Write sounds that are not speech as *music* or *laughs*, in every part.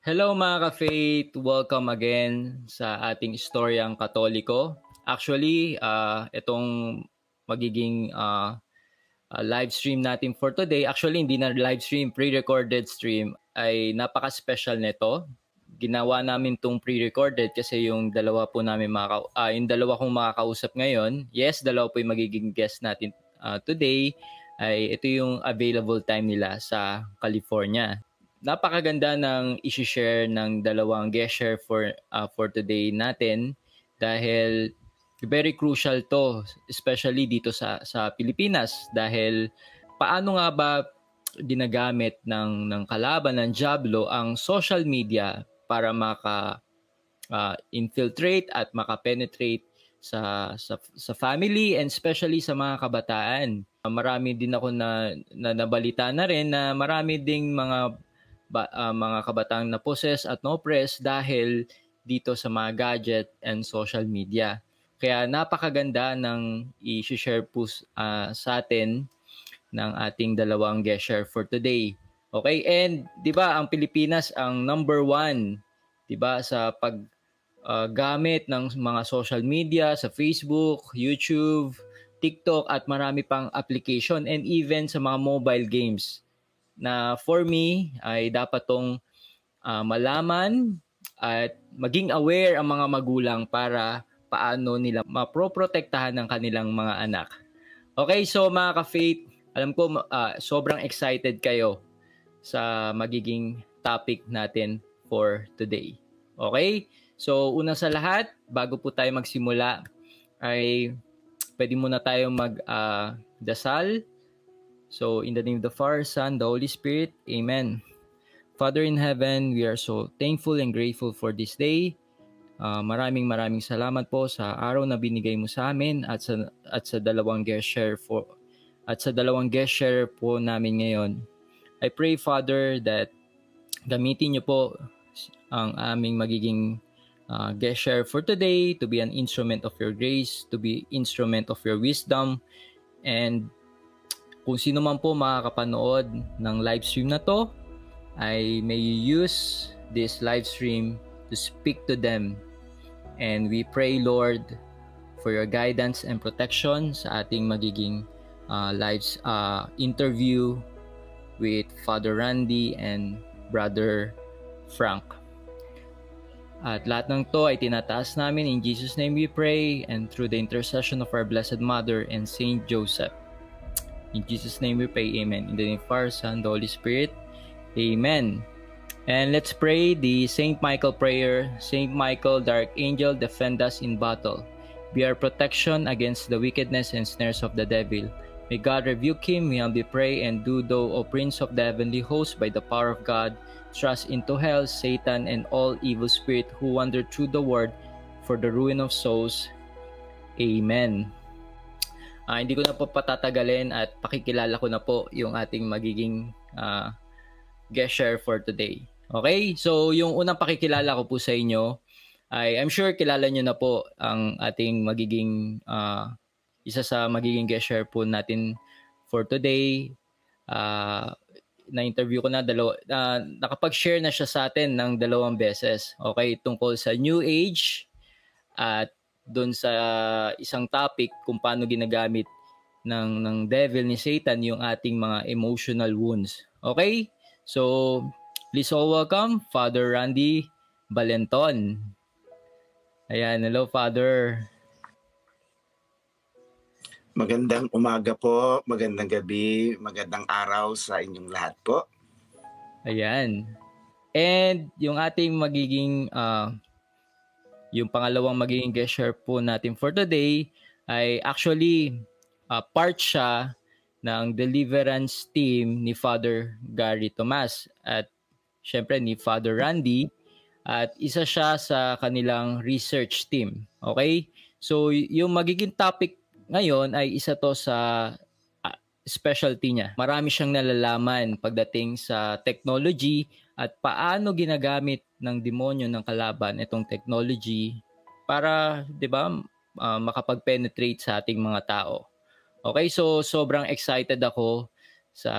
Hello mga ka-faith! Welcome again sa ating Istoryang Katoliko. Actually, uh, itong magiging uh, uh, live stream natin for today, actually hindi na live stream, pre-recorded stream, ay napaka-special nito. Ginawa namin tong pre-recorded kasi yung dalawa po namin maka, uh, yung dalawa kong makakausap ngayon, yes, dalawa po yung magiging guest natin uh, today, ay ito yung available time nila sa California. Napakaganda ng i-share ng dalawang guest share for uh, for today natin dahil very crucial to especially dito sa sa Pilipinas dahil paano nga ba ginagamit ng ng kalaban ng Diablo ang social media para maka uh, infiltrate at maka-penetrate sa sa sa family and especially sa mga kabataan. Marami din ako na, na nabalita na rin na marami ding mga ba, uh, mga kabataan na possess at no press dahil dito sa mga gadget and social media. Kaya napakaganda ng i-share po uh, sa atin ng ating dalawang guest share for today. Okay? And 'di ba ang Pilipinas ang number one 'di ba sa pag uh, gamit ng mga social media sa Facebook, YouTube, TikTok at marami pang application and even sa mga mobile games na for me ay dapat tong uh, malaman at maging aware ang mga magulang para paano nila maproprotektahan ng kanilang mga anak. Okay, so mga ka-faith, alam ko uh, sobrang excited kayo sa magiging topic natin for today. Okay? So, una sa lahat, bago po tayo magsimula, ay pwede muna tayo mag-dasal. Uh, so, in the name of the Father, Son, the Holy Spirit, Amen. Father in heaven, we are so thankful and grateful for this day. Uh, maraming maraming salamat po sa araw na binigay mo sa amin at sa at sa dalawang guest share for at sa dalawang guest share po namin ngayon. I pray Father that gamitin niyo po ang aming magiging uh, guest share for today to be an instrument of your grace, to be instrument of your wisdom and kung sino man po makakapanood ng live stream na to ay may use this live stream to speak to them And we pray, Lord, for your guidance and protection sa ating magiging uh, live uh, interview with Father Randy and Brother Frank. At lahat ng to ay tinataas namin in Jesus' name we pray and through the intercession of our Blessed Mother and Saint Joseph. In Jesus' name we pray, Amen. In the name of our Son, the Holy Spirit, Amen. And let's pray the Saint Michael prayer. Saint Michael, the archangel, defend us in battle. Be our protection against the wickedness and snares of the devil. May God rebuke him, we humbly pray, and do thou, O Prince of the heavenly host, by the power of God, thrust into hell Satan and all evil spirit who wander through the world for the ruin of souls. Amen. Uh, hindi ko na po patatagalin at pakikilala ko na po yung ating magiging uh, guest share for today. Okay? So, yung unang pakikilala ko po sa inyo ay I'm sure kilala nyo na po ang ating magiging uh, isa sa magiging guest share po natin for today. Uh, na-interview ko na dalawa, uh, nakapag-share na siya sa atin ng dalawang beses. Okay, tungkol sa new age at doon sa isang topic kung paano ginagamit ng ng devil ni Satan yung ating mga emotional wounds. Okay? So, please all welcome Father Randy Balenton. Ayan, hello Father. Magandang umaga po, magandang gabi, magandang araw sa inyong lahat po. Ayan. And yung ating magiging uh, yung pangalawang magiging guest share po natin for today ay actually uh, part siya ng deliverance team ni Father Gary Tomas at syempre ni Father Randy at isa siya sa kanilang research team. Okay? So yung magiging topic ngayon ay isa to sa specialty niya. Marami siyang nalalaman pagdating sa technology at paano ginagamit ng demonyo ng kalaban itong technology para 'di ba uh, makapag-penetrate sa ating mga tao. Okay, so sobrang excited ako sa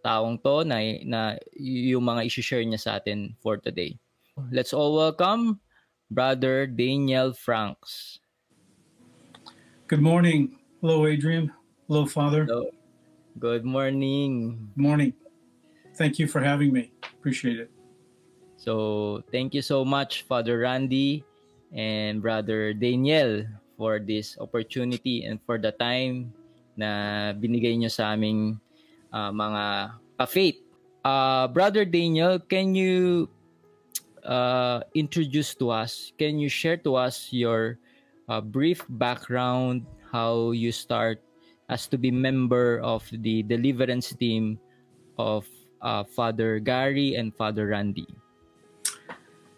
taong to na, na yung mga isi-share niya sa atin for today. Let's all welcome Brother Daniel Franks. Good morning. Hello, Adrian. Hello, Father. Hello. Good morning. Good morning. Thank you for having me. Appreciate it. So, thank you so much, Father Randy and Brother Daniel, for this opportunity and for the time na binigay nyo sa aming uh, mga ka-faith. Uh, Brother Daniel, can you uh, introduce to us, can you share to us your uh, brief background, how you start as to be member of the deliverance team of uh, Father Gary and Father Randy?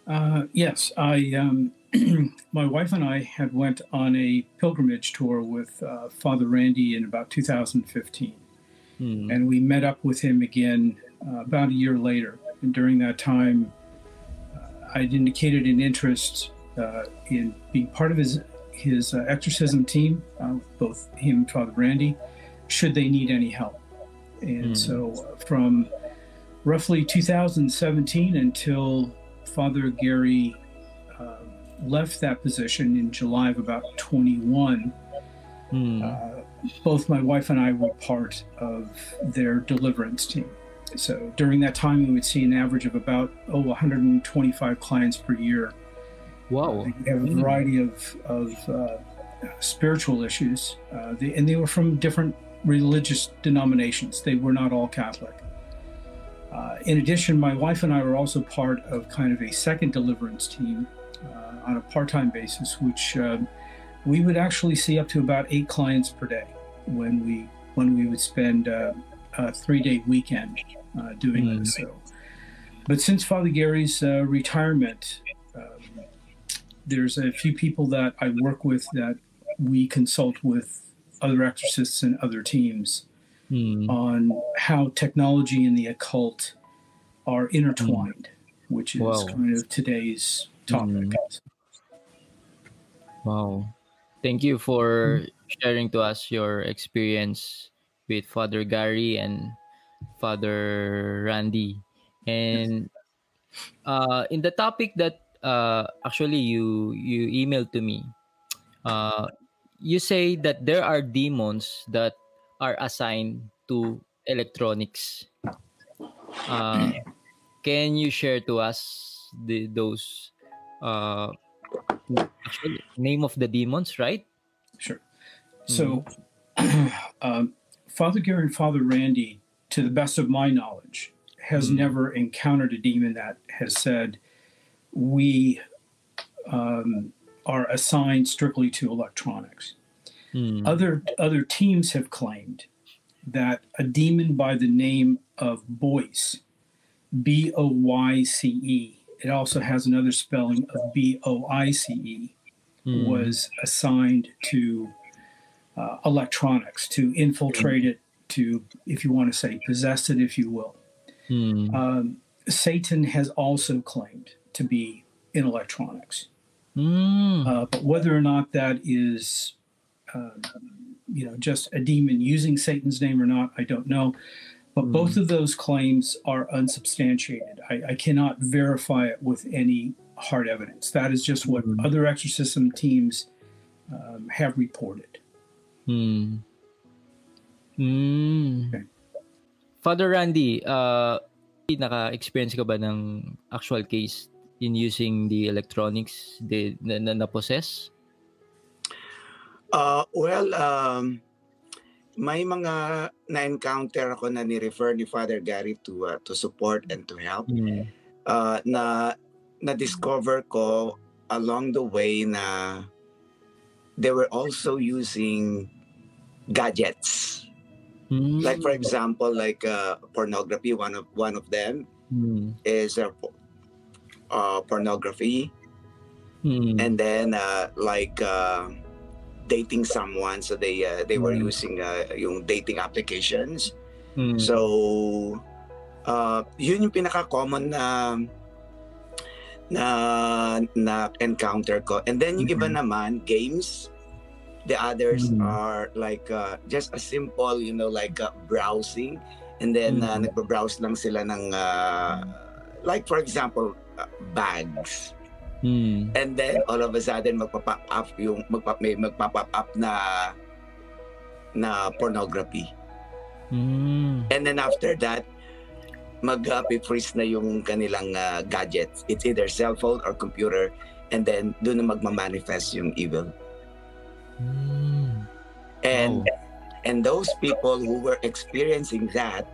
Uh, yes, I um, *clears throat* my wife and I had went on a pilgrimage tour with uh, Father Randy in about 2015, hmm. and we met up with him again uh, about a year later. And during that time, uh, I'd indicated an interest uh, in being part of his his uh, exorcism team, both him and Father Randy, should they need any help. And hmm. so, from roughly 2017 until Father Gary uh, left that position in July of about 21, mm. uh, both my wife and I were part of their deliverance team. So during that time, we would see an average of about oh 125 clients per year. Wow! Uh, we have a variety of of uh, spiritual issues, uh, they, and they were from different religious denominations. They were not all Catholic. Uh, in addition, my wife and I were also part of kind of a second deliverance team uh, on a part time basis, which um, we would actually see up to about eight clients per day when we when we would spend uh, a three day weekend uh, doing mm. this. So, but since Father Gary's uh, retirement, there's a few people that I work with that we consult with other exorcists and other teams mm. on how technology and the occult are intertwined, mm. which is wow. kind of today's topic. Mm. Wow. Thank you for hmm. sharing to us your experience with Father Gary and Father Randy. And uh, in the topic that uh, actually you you emailed to me, uh, you say that there are demons that are assigned to electronics. Uh, can you share to us the those uh, actually name of the demons, right? Sure. So, mm. *clears throat* um, Father Gary and Father Randy, to the best of my knowledge, has mm. never encountered a demon that has said, "We um, are assigned strictly to electronics." Mm. Other other teams have claimed that a demon by the name of Boyce, B O Y C E, it also has another spelling of B O I C E, mm. was assigned to uh, electronics to infiltrate mm. it, to, if you want to say, possess it, if you will. Mm. Um, Satan has also claimed to be in electronics. Hmm. Uh, but whether or not that is uh, you know, just a demon using Satan's name or not, I don't know. But mm. both of those claims are unsubstantiated. I, I, cannot verify it with any hard evidence. That is just what mm. other exorcism teams um, have reported. Mm. Mm. Okay. Father Randy, uh, naka-experience ka ba ng actual case in using the electronics the, na, na, na possess? Uh, well, um, may mga na-encounter ako na ni-refer ni Father Gary to uh, to support and to help. Mm. Uh, na na-discover ko along the way na they were also using gadgets. Mm. Like for example, like uh, pornography. One of one of them mm. is uh, uh, pornography, mm. and then uh, like. Uh, dating someone so they uh, they were mm. using uh, yung dating applications mm. so uh, yun yung pinaka common na na na encounter ko and then yung mm-hmm. iba naman games the others mm-hmm. are like uh, just a simple you know like uh, browsing And then uh, Mm. nagbo-browse lang sila ng uh, like for example uh, bags. Mm. And then all of a sudden magpa-pop up yung magpa may magpa-pop up na na pornography. Mm. And then after that mag uh, freeze na yung kanilang uh, gadgets. It's either cellphone or computer and then doon na magma-manifest yung evil. Mm. And Wow. and those people who were experiencing that,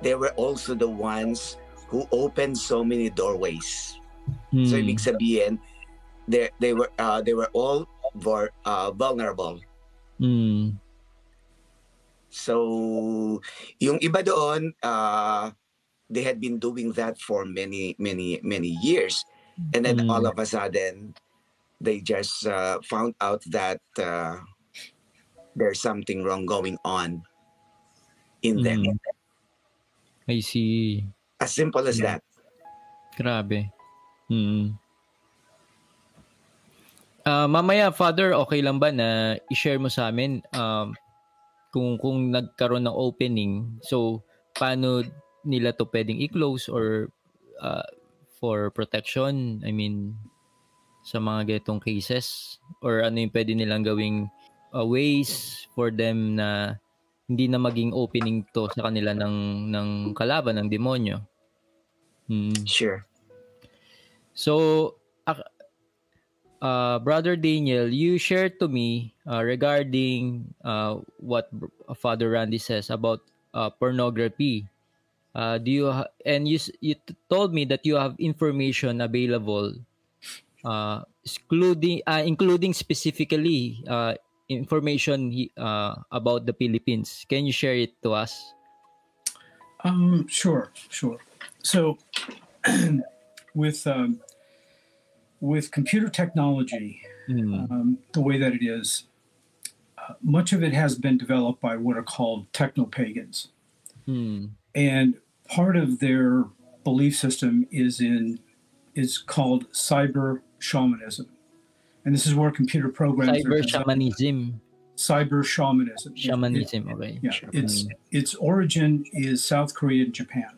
they were also the ones who opened so many doorways. So Mm. ibig sabihin, they they were uh, they were all vor, uh, vulnerable. Mm. So yung iba doon, uh, they had been doing that for many many many years, and then Mm. all of a sudden, they just uh, found out that uh, there's something wrong going on in them. Mm. I see. As simple as Yeah. that. Grabe. Mm. Ah, mamaya, Father, okay lang ba na i-share mo sa amin um, kung kung nagkaroon ng opening, so paano nila to pwedeng i-close or uh, for protection? I mean, sa mga getong cases? Or ano yung pwede nilang gawing uh, ways for them na hindi na maging opening to sa kanila ng, ng kalaban, ng demonyo? Mm. Sure. So, ak- uh, Brother Daniel, you shared to me uh, regarding uh, what Father Randy says about uh, pornography. Uh, do you ha- and you you t- told me that you have information available, uh, including uh, including specifically uh, information he- uh, about the Philippines. Can you share it to us? Um, sure, sure. So, *clears throat* with um, with computer technology, Mm. um, the way that it is, uh, much of it has been developed by what are called techno pagans, Mm. and part of their belief system is in is called cyber shamanism, and this is where computer programs Cyber shamanism. cyber shamanism. It- it- okay. yeah, Sure. its its origin is South Korea and Japan.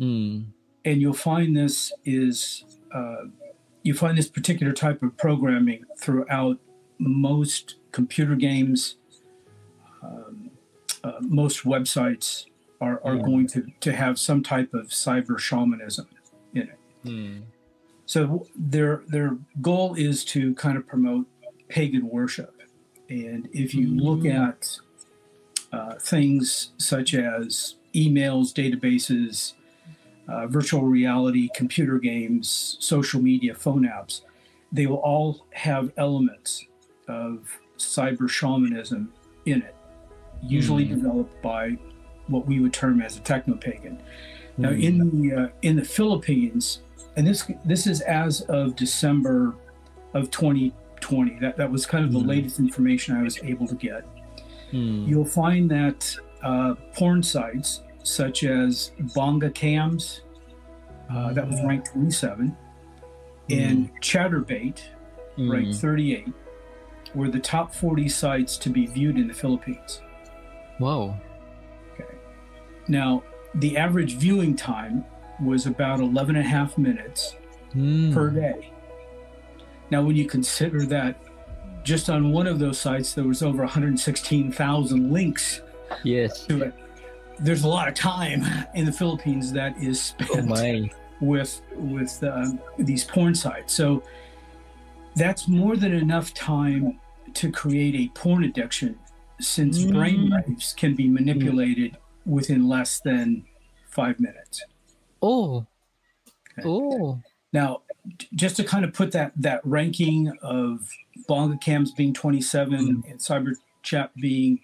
Mm. and you'll find this is uh, you find this particular type of programming throughout most computer games um, uh, most websites are, are Yeah. going to, to have some type of cyber shamanism in it Mm. so their their goal is to kind of promote pagan worship and if you look Mm. at uh, things such as emails databases uh, virtual reality, computer games, social media, phone apps, they will all have elements of cyber shamanism in it, usually Mm. developed by what we would term as a techno pagan. Now, Mm. in the uh, in the Philippines, and this this is as of December of 2020. That that was kind of the Mm. latest information I was able to get Mm. you'll find that uh, porn sites such as Bonga Cams, uh, that was ranked 27, and Chaturbate, Mm. ranked 38, were the top 40 sites to be viewed in the Philippines. Wow. Now, the average viewing time was about 11 and a half minutes Mm. per day. Now, when you consider that just on one of those sites, there was over 116,000 links Yes. to it. There's a lot of time in the Philippines that is Oh spent my. with with um, these porn sites. So that's more than enough time to create a porn addiction, since Mm. brainwaves can be manipulated within less than five minutes. Oh. Okay. Oh. Now, just to kind of put that that ranking of Bonga Cams being 27 and Cyber Chat being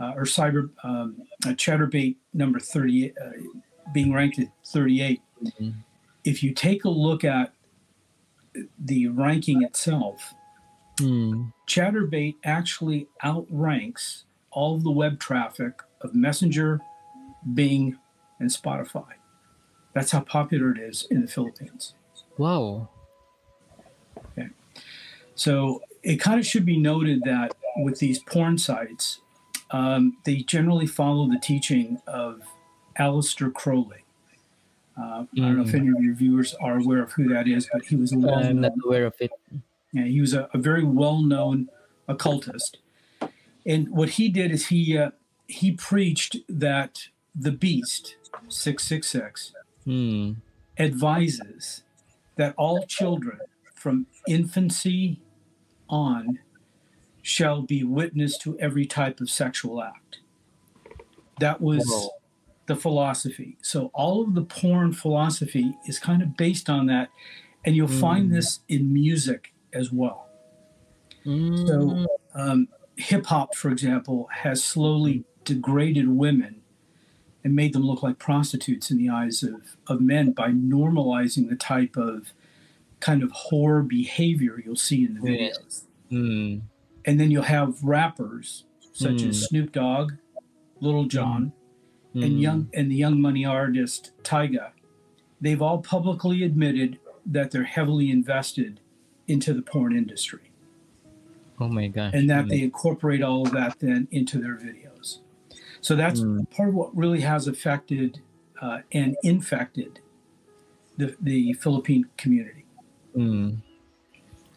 uh, or Cyber um, uh, Chaturbate number 30 uh, being ranked at 38. Mhm. If you take a look at the ranking itself, Mm. Chaturbate actually outranks all of the web traffic of Messenger, Bing, and Spotify. That's how popular it is in the Philippines. Wow. So it kind of should be noted that with these porn sites, um, they generally follow the teaching of Aleister Crowley. Uh, mm. I don't know if any of your viewers are aware of who that is, but he was a well I'm not aware of it. Yeah, he was a, a very well-known occultist, and what he did is he uh, he preached that the beast six six six hmm. advises that all children from infancy on shall be witness to every type of sexual act. That was Whoa. the philosophy. So all of the porn philosophy is kind of based on that. And you'll mm. find this in music as well. Mm. So um, hip hop, for example, has slowly degraded women and made them look like prostitutes in the eyes of, of men by normalizing the type of kind of horror behavior you'll see in the videos. Mm. And then you'll have rappers such mm. as Snoop Dogg, Lil Jon, mm. and young and the young money artist Tyga. They've all publicly admitted that they're heavily invested into the porn industry. Oh my gosh. And that they incorporate all of that then into their videos. So that's mm. part of what really has affected uh, and infected the, the Philippine community. Mm.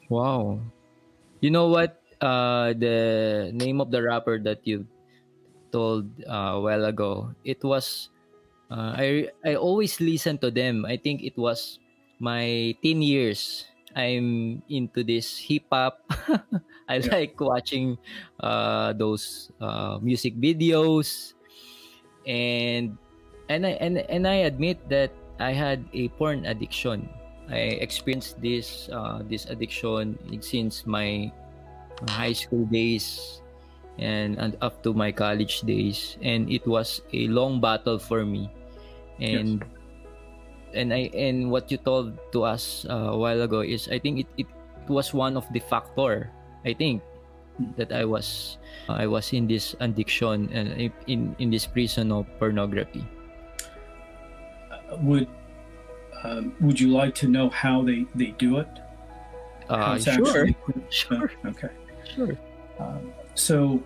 Wow. You know what? Uh, the name of the rapper that you told uh, a while ago, it was. Uh, I I always listen to them. I think it was my teen years. I'm into this hip hop. *laughs* I yeah. like watching uh, those uh, music videos, and and I and and I admit that I had a porn addiction I experienced this uh, this addiction since my high school days and, and up to my college days and it was a long battle for me and yes. and I and what you told to us uh, a while ago is I think it, it was one of the factor I think that I was uh, I was in this addiction and uh, in in this prison of pornography would um, would you like to know how they, they do it? Uh, sure. Actually, sure. *laughs* okay. Sure. Um, so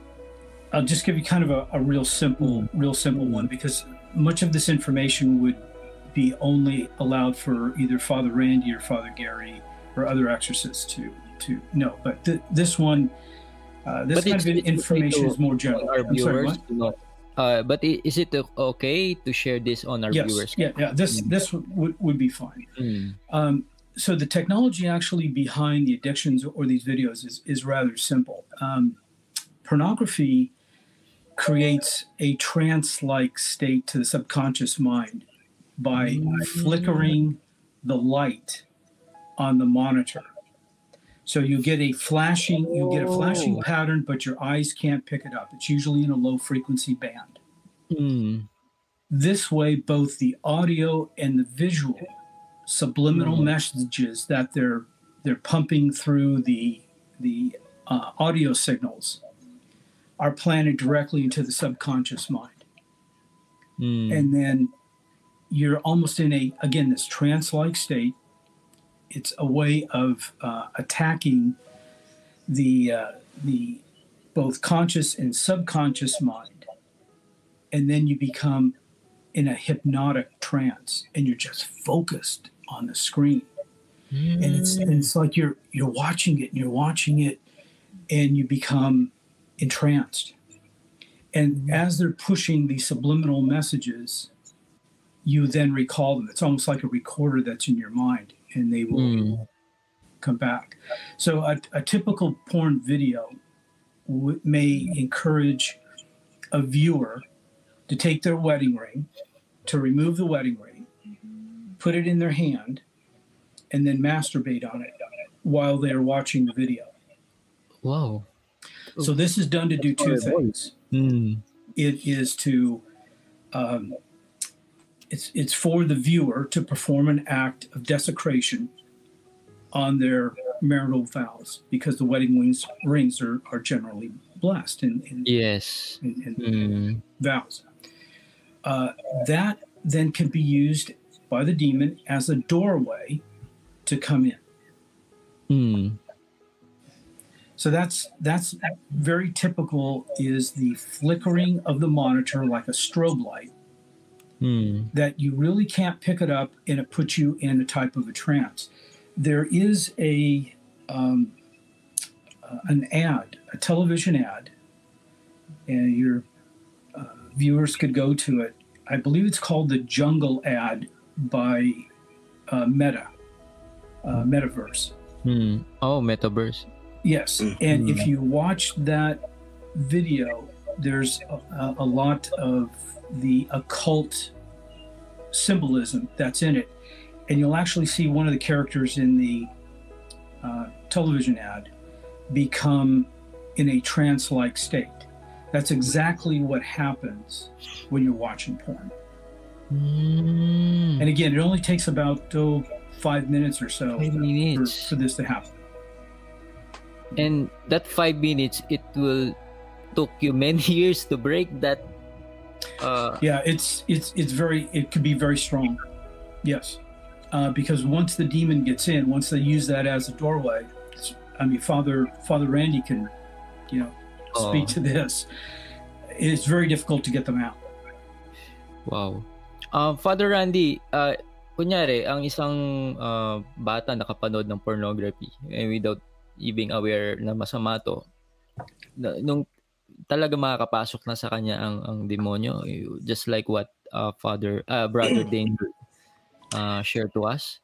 I'll just give you kind of a, a real simple, real simple one because much of this information would be only allowed for either Father Randy or Father Gary or other exorcists to to know. But th- this one, uh, this but kind of information is more general. Our viewers sorry, uh, but is it okay to share this on our yes, viewers? Yeah, yeah. This mm. this would would be fine. Mm. Um, so the technology actually behind the addictions or these videos is is rather simple. Um, pornography creates a trance-like state to the subconscious mind by flickering the light on the monitor. So you get a flashing, you get a flashing pattern, but your eyes can't pick it up. It's usually in a low frequency band. Mm. This way, both the audio and the visual subliminal mm. messages that they're they're pumping through the the uh, audio signals are planted directly into the subconscious mind, mm. and then you're almost in a again this trance-like state it's a way of uh, attacking the uh, the both conscious and subconscious mind, and then you become in a hypnotic trance, and you're just focused on the screen, mm. and it's and it's like you're you're watching it and you're watching it, and you become entranced, and as they're pushing these subliminal messages, you then recall them. It's almost like a recorder that's in your mind and they will mm. come back. So a, a typical porn video w- may encourage a viewer to take their wedding ring, to remove the wedding ring, put it in their hand, and then masturbate on it while they're watching the video. Whoa. So this is done to do two things. Mm. It is to um, it's it's for the viewer to perform an act of desecration on their marital vows because the wedding rings rings are, are generally blessed in, in yes in, in mm. vows. Uh, that then can be used by the demon as a doorway to come in. Mm. So that's that's very typical. Is the flickering of the monitor like a strobe light mm. that you really can't pick it up and it puts you in a type of a trance. There is a um, uh, an ad, a television ad, and your uh, viewers could go to it. I believe it's called the Jungle Ad by uh, Meta, uh, Metaverse. Hmm. Oh, Metaverse. Yes, Mm. and if you watch that video, there's a, a lot of the occult symbolism that's in it, and you'll actually see one of the characters in the uh, television ad become in a trance-like state. That's exactly what happens when you're watching porn. Mm. And again, it only takes about oh, five minutes or so Five for, minutes. for this to happen. And that five minutes, it will took you many *laughs* years to break that. Uh, Yeah, it's it's it's very it could be very strong. Yes, uh, because once the demon gets in, once they use that as a doorway, it's- I mean, Father Father Randy can, you know, speak Oh. to this. It's very difficult to get them out. Wow. Um, Father Randy, uh, kunyari, ang isang uh, bata nakapanood ng pornography eh, without even aware na masama to, na- nung talaga makakapasok na sa kanya ang, ang demonyo, just like what uh, Father, uh, Brother *clears throat* Dane uh, shared to us.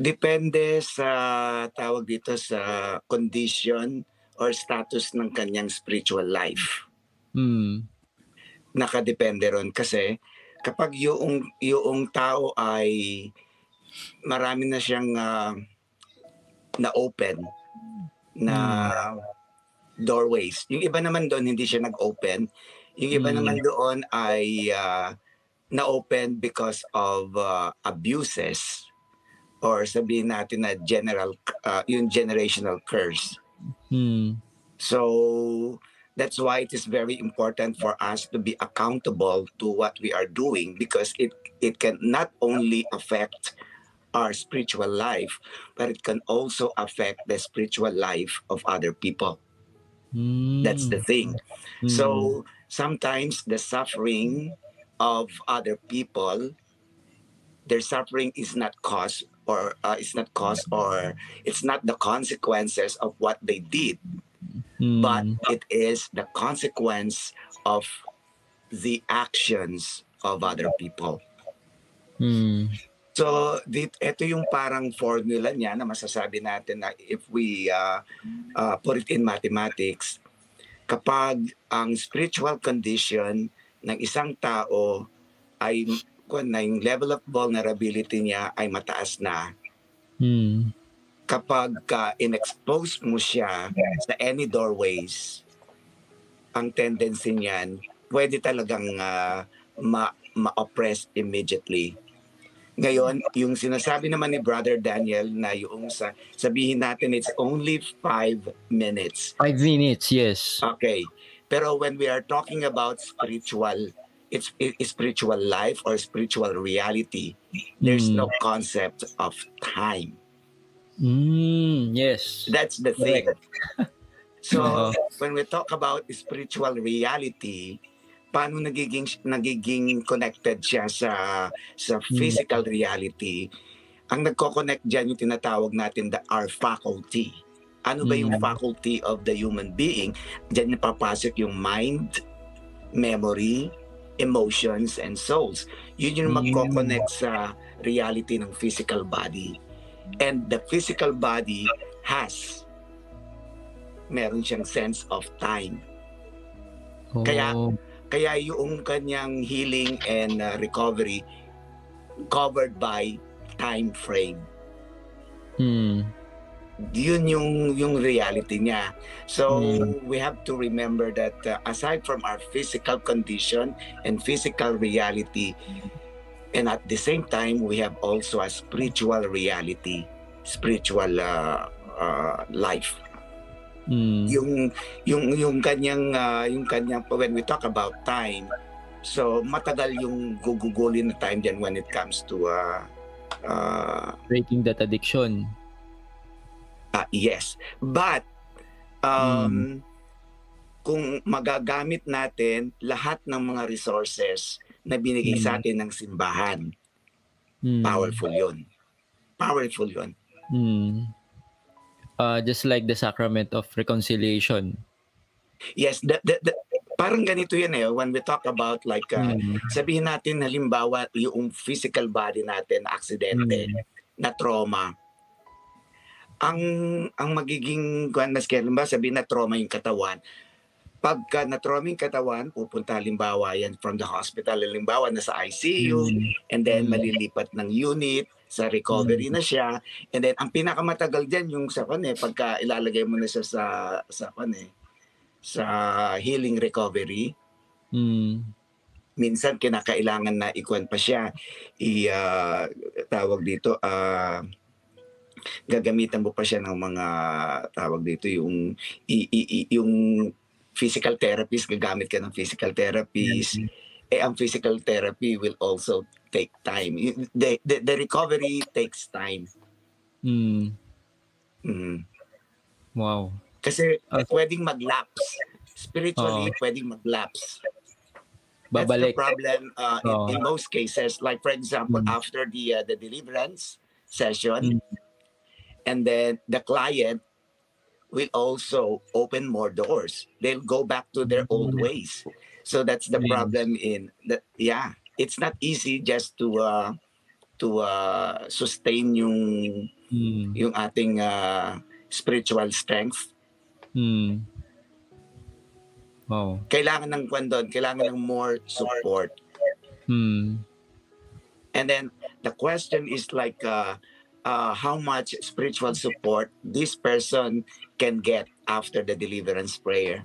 Depende sa tawag dito sa condition or status ng kanyang spiritual life. Hmm. Nakadepende ron kasi kapag yung yung tao ay marami na siyang ah, na open na doorways. Yung iba naman doon hindi siya nag-open. Yung iba Mm. naman doon ay ah, na-open because of ah, abuses or sabihin natin na general ah, yung generational curse. Hmm. So that's why it is very important for us to be accountable to what we are doing because it it can not only affect our spiritual life but it can also affect the spiritual life of other people. Hmm. That's the thing. Hmm. So sometimes the suffering of other people, their suffering is not caused or uh, it's not cause or it's not the consequences of what they did, Hmm. but it is the consequence of the actions of other people. Hmm. So, dit, ito yung parang formula niya na masasabi natin na if we uh, uh, put it in mathematics, kapag ang spiritual condition ng isang tao ay kung na yung level of vulnerability niya ay mataas na, Hmm. Kapag ka in-expose mo siya sa any doorways, ang tendency niyan, pwede talagang uh, ma- ma-oppress immediately. Ngayon, yung sinasabi naman ni Brother Daniel na yung sa, sabihin natin it's only five minutes. Five minutes, yes. Okay. Pero when we are talking about spiritual, it's, it's spiritual life or spiritual reality, there's Hmm. no concept of time. Hmm. Yes. That's the thing. *laughs* so, Oo. when we talk about spiritual reality, paano nagiging nagiging connected siya sa sa physical reality? Ang nagko-connect diyan yung tinatawag natin the our faculty. Ano ba yung Mm. faculty of the human being? Diyan napapasok yung mind, memory, emotions, and souls. Yun yung Mm. magko-connect sa reality ng physical body. And the physical body has meron siyang sense of time. Kaya- Oh. Kaya yung kanyang healing and uh, recovery covered by time frame. Hmm. Yun yung yung reality niya. So Mm. we have to remember that uh, aside from our physical condition and physical reality and at the same time we have also a spiritual reality, spiritual uh, uh, life. Hmm. yung yung yung kanyang ah, yung kanyang when we talk about time so matagal yung gugugulin na time diyan when it comes to uh, uh, Breaking that addiction. ah, yes but um kung magagamit natin lahat ng mga resources na binigay mm. sa atin ng simbahan. Mm. Powerful yun. Powerful yun. Mm. Uh, just like the sacrament of reconciliation. Yes, the, the, the, parang ganito yan eh when we talk about like uh, mm. sabihin natin halimbawa yung physical body natin aksidente mm. na trauma ang ang magiging kuan mas ba sabihin na trauma yung katawan pagka na-trauma yung katawan, pupunta halimbawa yan from the hospital, halimbawa na sa ICU, mm. and then mm. malilipat ng unit, sa recovery mm. na siya. And then ang pinakamatagal diyan yung sa kan eh pagka ilalagay mo na siya sa sa kan eh sa healing recovery. Mm. Minsan kinakailangan na ikuan pa siya i uh, tawag dito uh, gagamitan mo pa siya ng mga tawag dito yung i, i, i, yung physical therapist, gagamit ka ng physical therapist. Mm-hmm. Eh, ang physical therapy will also take time. The, the, the recovery takes time. Mm. Mm. Wow. Kasi uh, pwedeng mag-lapse. Spiritually, oh. pwedeng mag-lapse. Babalik. That's the problem uh, oh. in, in most cases. Like for example, mm. after the uh, the deliverance session, mm. and then the client will also open more doors. They'll go back to their old mm-hmm. ways. So that's the problem in that yeah, it's not easy just to uh to uh sustain yung mm. yung ating uh spiritual strength. Mm. Wow. Kailangan ng kwan doon, kailangan ng more support. Mm. And then the question is like uh uh, how much spiritual support this person can get after the deliverance prayer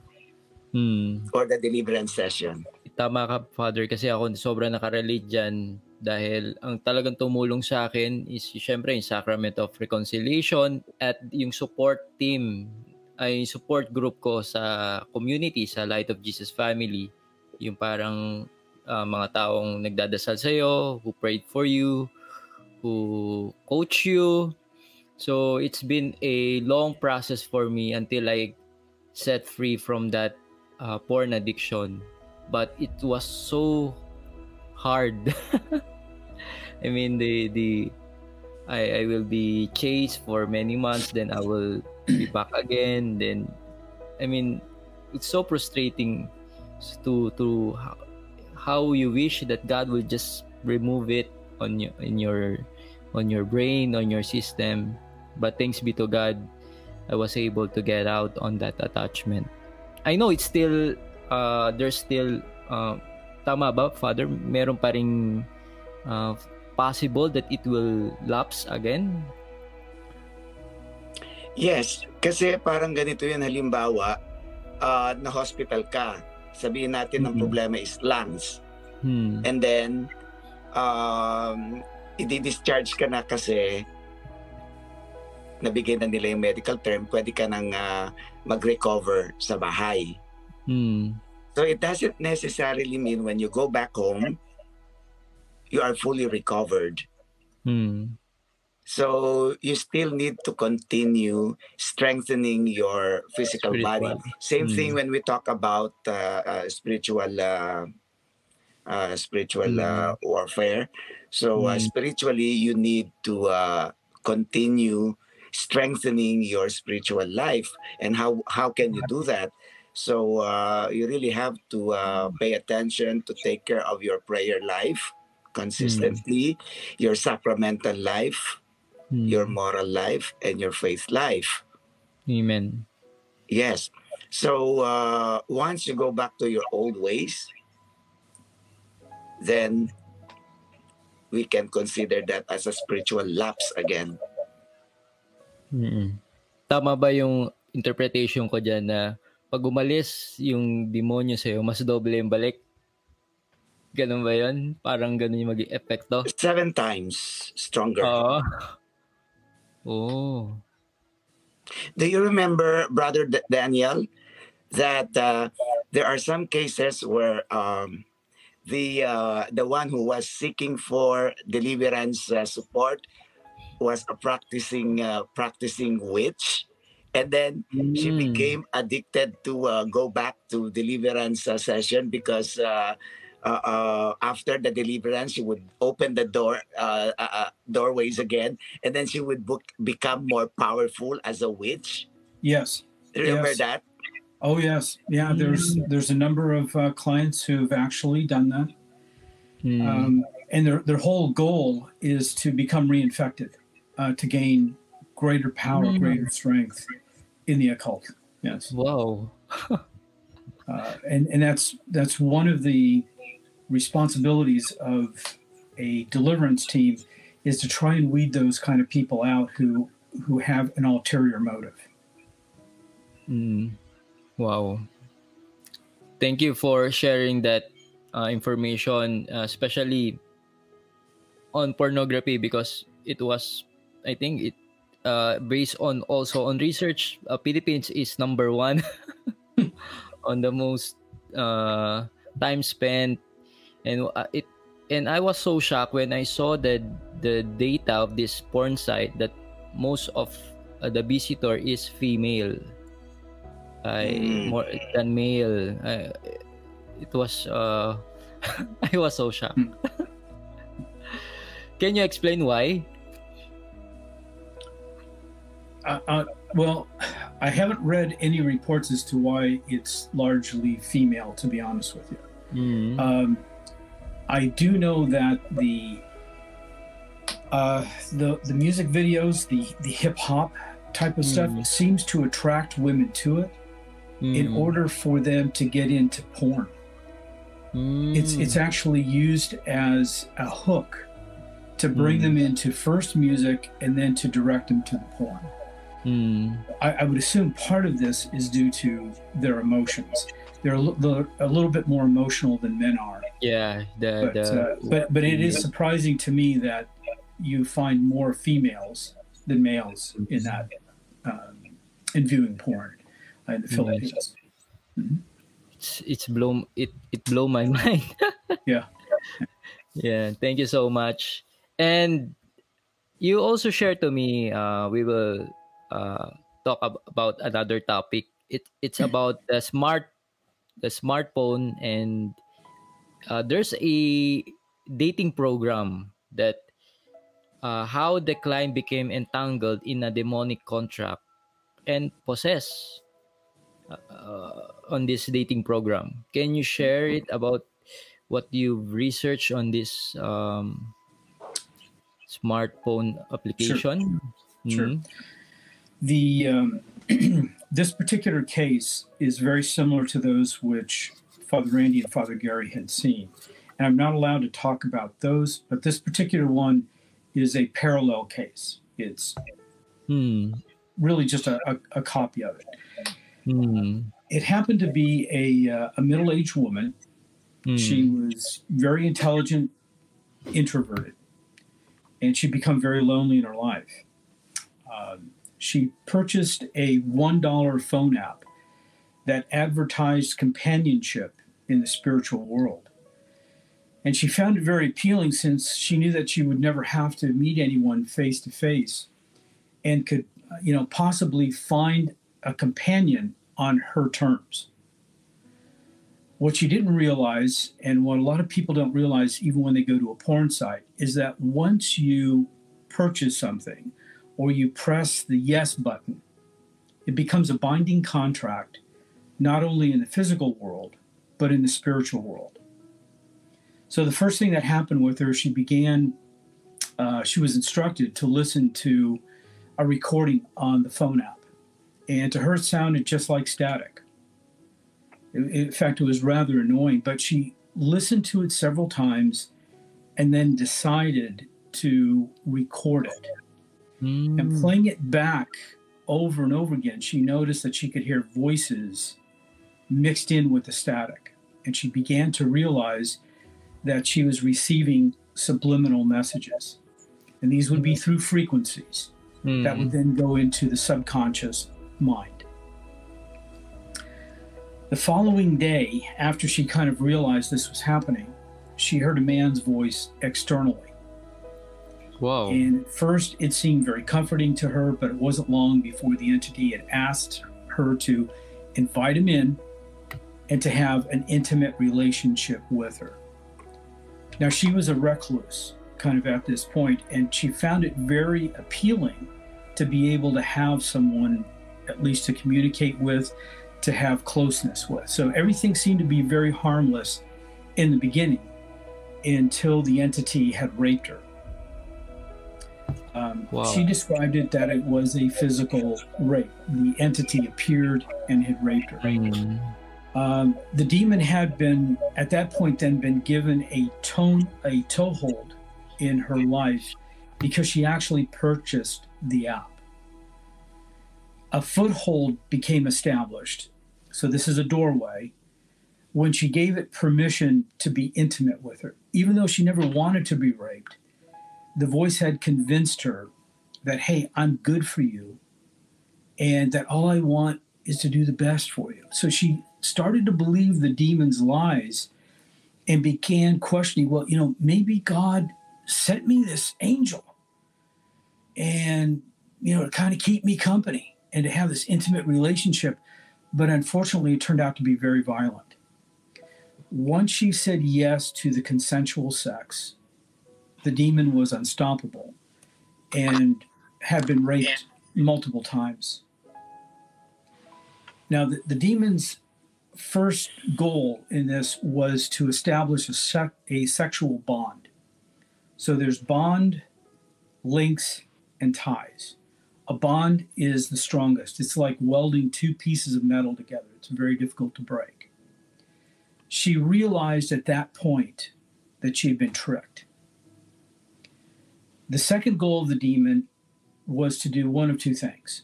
hmm. or the deliverance session. Tama ka, Father, kasi ako sobrang nakarelate dyan dahil ang talagang tumulong sa akin is syempre yung Sacrament of Reconciliation at yung support team ay support group ko sa community, sa Light of Jesus Family. Yung parang uh, mga taong nagdadasal sa'yo, who prayed for you, who coach you. So it's been a long process for me until I set free from that uh, porn addiction. But it was so hard. *laughs* I mean the the I, I will be chased for many months, then I will be back again. Then I mean it's so frustrating to to how you wish that God will just remove it on you in your on your brain, on your system. But thanks be to God, I was able to get out on that attachment. I know it's still, uh, there's still, uh, tama ba, Father? Meron pa rin uh, possible that it will lapse again? Yes, kasi parang ganito yun halimbawa, uh, na hospital ka, sabihin natin mm-hmm. ang problema is lungs. Hmm. And then, um, i-discharge ka na kasi nabigay na nila yung medical term, pwede ka nang uh, mag-recover sa bahay. Hmm. So it doesn't necessarily mean when you go back home, you are fully recovered. Hmm. So you still need to continue strengthening your physical spiritual. body. Same hmm. thing when we talk about uh, uh, spiritual uh, uh, spiritual uh, warfare. So uh, mm. spiritually, you need to uh, continue strengthening your spiritual life. And how how can you do that? So uh, you really have to uh, pay attention to take care of your prayer life consistently, mm. your sacramental life, mm. your moral life, and your faith life. Amen. Yes. So uh, once you go back to your old ways, then we can consider that as a spiritual lapse again. Mm-mm. Tama ba yung interpretation ko dyan na pag umalis yung demonyo sa'yo, mas doble yung balik? Ganun ba yun? Parang ganun yung maging epekto? Seven times stronger. Oo. *laughs* Oh. Do you remember, Brother Daniel, that uh, there are some cases where um, the uh, the one who was seeking for deliverance uh, support was a practicing uh, practicing witch and then Mm. she became addicted to uh, go back to deliverance uh, session because uh, after the deliverance she would open the door uh, uh, uh, doorways again and then she would book, become more powerful as a witch Yes. remember Yes. that Oh yes. Yeah. There's there's a number of uh, clients who've actually done that, Mm. um, and their their whole goal is to become reinfected, uh, to gain greater power, Mm. greater strength in the occult. Yes. wow. *laughs* uh, and and that's that's one of the responsibilities of a deliverance team is to try and weed those kind of people out who who have an ulterior motive. Mm. Wow. Thank you for sharing that uh, information, uh, especially on pornography, because it was, I think, it uh, based on also on research. Uh, Philippines is number one *laughs* on the most uh, time spent, and uh, it. And I was so shocked when I saw the the data of this porn site that most of uh, the visitor is female. I Mm. more than male. I, it was uh *laughs* I was so shocked. Mm. *laughs* Can you explain why? Uh, uh, well, I haven't read any reports as to why it's largely female. To be honest with you. Mm. Um, I do know that the uh, the the music videos, the the hip hop type of stuff, Mm. seems to attract women to it in Mm. order for them to get into porn. It's Mm. it's actually used as a hook to bring Mm. them into first music and then to direct them to the porn. Mm. I, I would assume part of this is due to their emotions. They're a, they're a little bit more emotional than men are. Yeah, the but the uh, but but it is surprising to me that you find more females than males in that um, in viewing porn in the Yes. Philippines. it's it's blow it it blow my *laughs* mind. Yeah. yeah, thank you so much. And you also shared to me uh we will uh talk ab- about another topic. It it's about the smart the smartphone and uh, there's a dating program that uh, how the client became entangled in a demonic contract and possessed uh, on this dating program. Can you share it about what you've researched on this um, smartphone application? Sure. Mhm. The um, *clears throat* this particular case is very similar to those which Father Randy and Father Gary had seen, and I'm not allowed to talk about those. But this particular one is a parallel case. It's Hmm. really just a, a, a copy of it. Hmm. It happened to be a, uh, a middle aged woman. Hmm. She was very intelligent, introverted, and she'd become very lonely in her life. Um, she purchased a $1 phone app that advertised companionship in the spiritual world. And she found it very appealing since she knew that she would never have to meet anyone face to face and could, uh, you know, possibly find a companion on her terms. What she didn't realize, and what a lot of people don't realize even when they go to a porn site, is that once you purchase something or you press the yes button, it becomes a binding contract, not only in the physical world, but in the spiritual world. So the first thing that happened with her, she began, uh, she was instructed to listen to a recording on the phone app. And to her, it sounded just like static. In fact, it was rather annoying, but she listened to it several times and then decided to record it. Hmm. And playing it back over and over again, she noticed that she could hear voices mixed in with the static. And she began to realize that she was receiving subliminal messages. And these would be through frequencies Hmm. that would then go into the subconscious mind. The following day, after she kind of realized this was happening, she heard a man's voice externally. Wow. And first, it seemed very comforting to her, but it wasn't long before the entity had asked her to invite him in and to have an intimate relationship with her. Now, she was a recluse kind of at this point, and she found it very appealing to be able to have someone at least to communicate with, to have closeness with. So everything seemed to be very harmless in the beginning until the entity had raped her. Um, wow. She described it that it was a physical rape. The entity appeared and had raped her. Mm. Um, the demon had been, at that point, then been given a tone, a toehold in her life because she actually purchased the app. A foothold became established. So this is a doorway. When she gave it permission to be intimate with her, even though she never wanted to be raped, the voice had convinced her that, hey, I'm good for you and that all I want is to do the best for you. So she started to believe the demon's lies and began questioning, well, you know, maybe God sent me this angel and, you know, to kind of keep me company and to have this intimate relationship. But unfortunately, it turned out to be very violent. Once she said yes to the consensual sex, the demon was unstoppable and had been raped multiple times. Now, the, the demon's first goal in this was to establish a, sec- a sexual bond. So there's bond, links, and ties. A bond is the strongest. It's like welding two pieces of metal together, it's very difficult to break. She realized at that point that she had been tricked. The second goal of the demon was to do one of two things.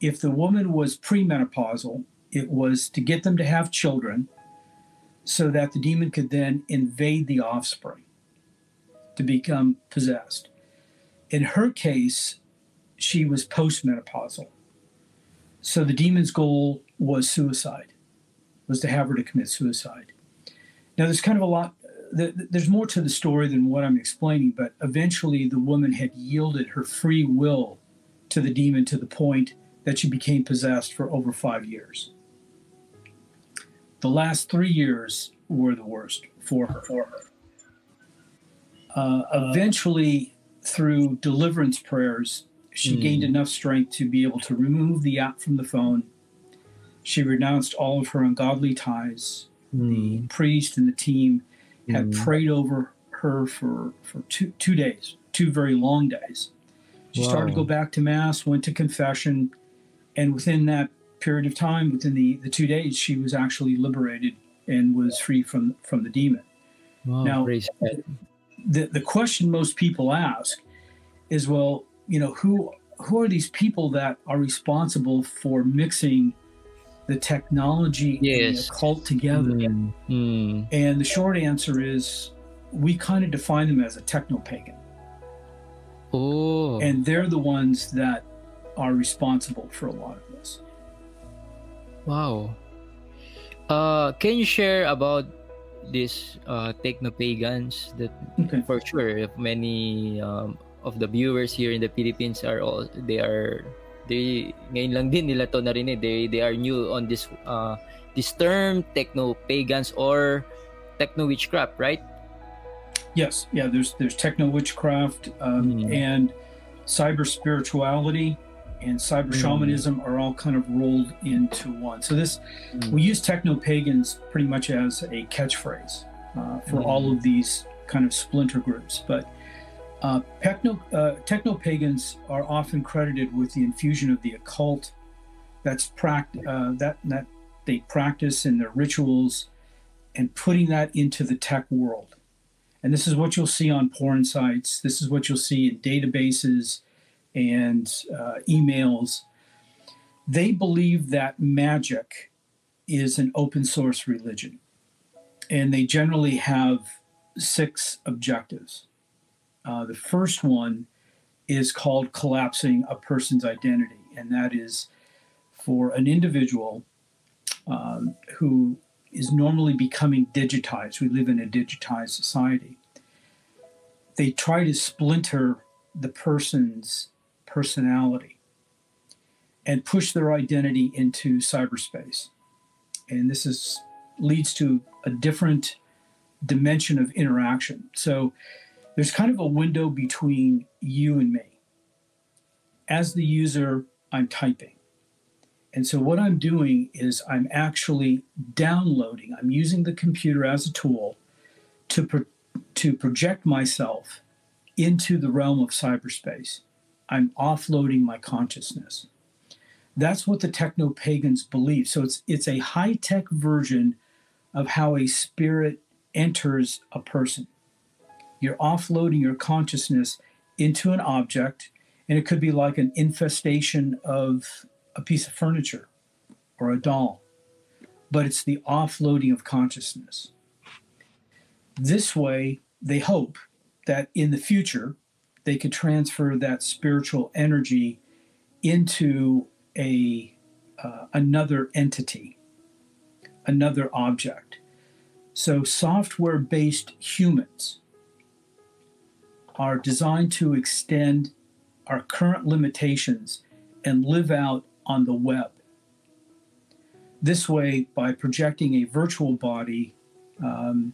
If the woman was premenopausal, it was to get them to have children so that the demon could then invade the offspring to become possessed. In her case, she was postmenopausal. So the demon's goal was suicide, was to have her to commit suicide. Now, there's kind of a lot there's more to the story than what I'm explaining, but eventually the woman had yielded her free will to the demon to the point that she became possessed for over five years. The last three years were the worst for her. For her. Uh, eventually, through deliverance prayers, she mm. gained enough strength to be able to remove the app from the phone. She renounced all of her ungodly ties. Mm. The hmm. priest and the team had mm. prayed over her for, for two, two days, two very long days. She wow. started to go back to Mass, went to confession, and within that period of time, within the, the two days, she was actually liberated and was free from, from the demon. Wow, now, the, the question most people ask is, well, you know, who who are these people that are responsible for mixing the technology yes. and the occult together? Mm. Mm. And the short answer is we kind of define them as a techno pagan. Oh. And they're the ones that are responsible for a lot of this. Wow. Uh, can you share about these uh, techno pagans that okay. for sure many um, of the viewers here in the Philippines are all they are they ngayon lang din nila to narinig. They they are new on this uh this term techno pagans or techno witchcraft, right? Yes, yeah. There's there's techno witchcraft um, mm. and cyber spirituality and cyber mm. shamanism are all kind of rolled into one. So this mm. we use techno pagans pretty much as a catchphrase uh, for mm. all of these kind of splinter groups, but uh, techno, uh, techno pagans are often credited with the infusion of the occult. That's pract- uh, that that they practice in their rituals, and putting that into the tech world. And this is what you'll see on porn sites. This is what you'll see in databases and uh, emails. They believe that magic is an open source religion, and they generally have six objectives. Uh, the first one is called collapsing a person's identity, and that is for an individual um, who is normally becoming digitized. We live in a digitized society. they try to splinter the person's personality and push their identity into cyberspace. And this is leads to a different dimension of interaction. So there's kind of a window between you and me. As the user, I'm typing. And so what I'm doing is I'm actually downloading, I'm using the computer as a tool to, pro- to project myself into the realm of cyberspace. I'm offloading my consciousness. That's what the techno pagans believe. So it's it's a high tech version of how a spirit enters a person. You're offloading your consciousness into an object, and it could be like an infestation of a piece of furniture or a doll, but it's the offloading of consciousness. This way, they hope that in the future, they could transfer that spiritual energy into a uh, another entity, another object. So software-based humans are designed to extend our current limitations and live out on the web. This way, by projecting a virtual body, um,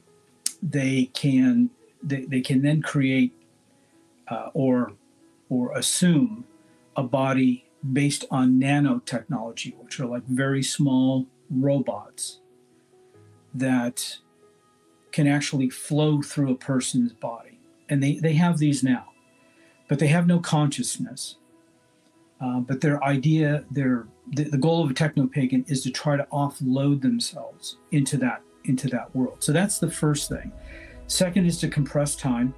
they can they, they can then create uh, or or assume a body based on nanotechnology, which are like very small robots that can actually flow through a person's body. And they, they have these now, but they have no consciousness. Uh, but their idea, their the, the goal of a techno pagan is to try to offload themselves into that into that world. So that's the first thing. Second is to compress time,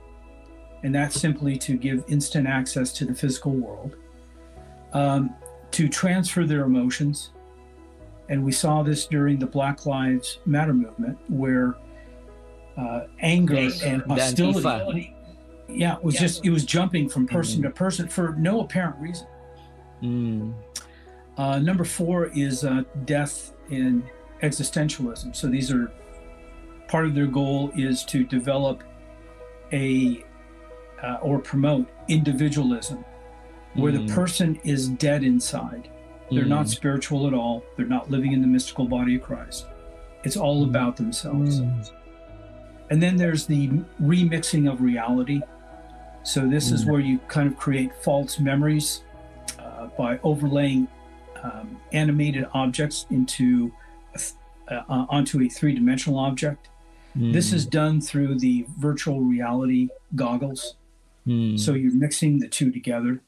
and that's simply to give instant access to the physical world, um, to transfer their emotions. And we saw this during the Black Lives Matter movement, where uh, anger yes, and hostility, yeah, it was yeah. just it was jumping from person mm-hmm. to person for no apparent reason. Mm. Uh, number four is uh, death in existentialism. So these are part of their goal is to develop a uh, or promote individualism, where mm. the person is dead inside. They're mm. not spiritual at all. They're not living in the mystical body of Christ. It's all mm. about themselves. Mm. And then there's the remixing of reality. So this is mm. where you kind of create false memories uh, by overlaying um, animated objects into uh, onto a three-dimensional object. Mm. This is done through the virtual reality goggles. Mm. So you're mixing the two together,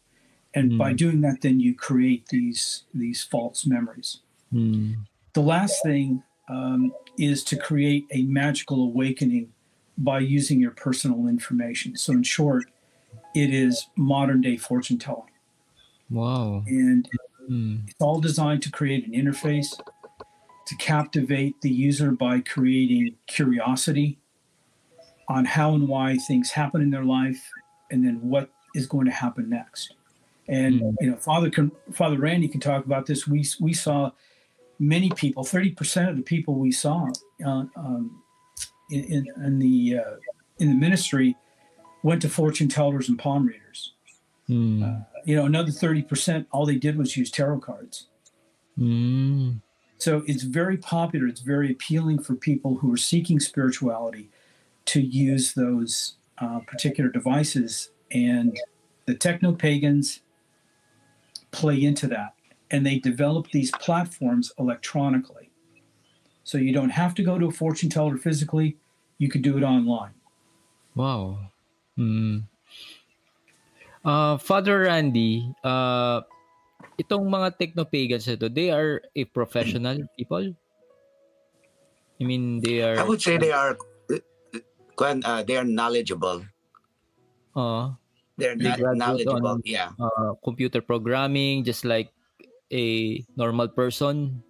and mm. by doing that, then you create these these false memories. Mm. The last thing um, is to create a magical awakening by using your personal information. So, in short, it is modern day fortune telling. Wow! And mm. it's all designed to create an interface to captivate the user by creating curiosity on how and why things happen in their life and then what is going to happen next. And mm. you know, Father can, Father Randy can talk about this. We we saw many people, thirty percent of the people we saw uh, um, in, in, in, the uh, in the ministry went to fortune tellers and palm readers. Mm. Uh, you know, another thirty percent, all they did was use tarot cards. Mm. So it's very popular. It's very appealing for people who are seeking spirituality to use those uh, particular devices. And the techno pagans play into that. And they develop these platforms electronically. So you don't have to go to a fortune teller physically, you could do it online. Wow. Mm. Uh, Father Randy, uh, itong mga techno-pagans ito, they are a professional *clears throat* people? I mean, they are... I would say they are uh, they are knowledgeable. Uh, They're they not knowledgeable, on, yeah. Uh, computer programming, just like a normal person.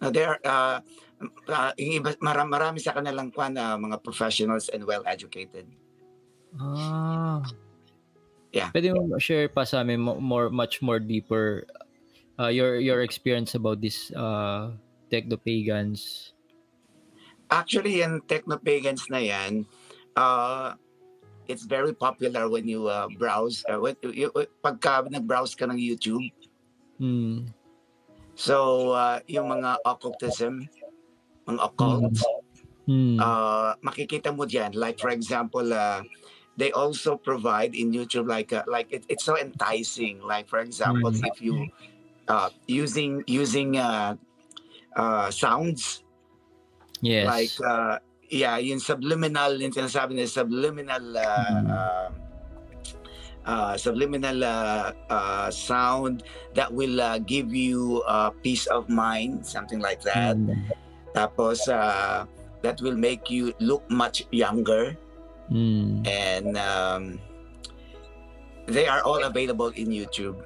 Uh, they are, uh, uh, marami, marami sa kanilang kwan, uh, mga professionals and well-educated. Ah. Yeah. Pwede mo share pa sa amin more, much more deeper uh, your your experience about this uh, techno-pagans? Actually, yung techno-pagans na yan, uh, it's very popular when you uh, browse uh, when you, pagka nag-browse ka ng YouTube. Mm. So uh, yung mga occultism, mga occult, Mm. uh, makikita mo diyan. Like for example, uh, they also provide in YouTube like uh, like it, it's so enticing. Like for example, if you uh, using using uh, uh, sounds Yes. like uh, yeah, yung subliminal, yung sinasabi na subliminal uh, Mm. uh, uh, subliminal uh, uh, sound that will uh, give you uh, peace of mind, something like that. Mm. Tapos uh, that will make you look much younger Mm. and um, they are all available in YouTube.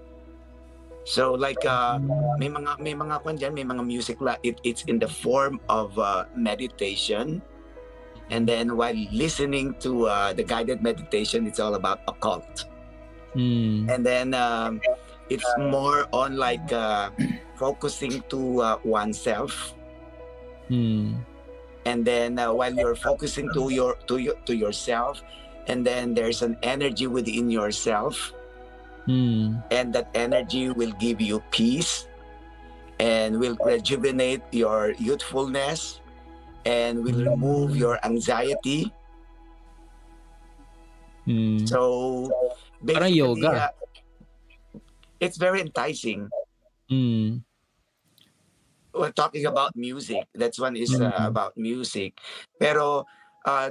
So like uh, may mga may mga kwan dyan, may mga music la it, it's in the form of uh, meditation. And then while listening to uh, the guided meditation, it's all about occult. Mm. And then um, it's more on like uh, focusing to uh, oneself. Mm. And then uh, while you're focusing to your to your to yourself, and then there's an energy within yourself Mm. and that energy will give you peace and will rejuvenate your youthfulness and will remove your anxiety Mm. so Parang basically, yoga. uh, it's very enticing Mm. We're talking about music. That's one is uh, Mhm. about music. Pero uh,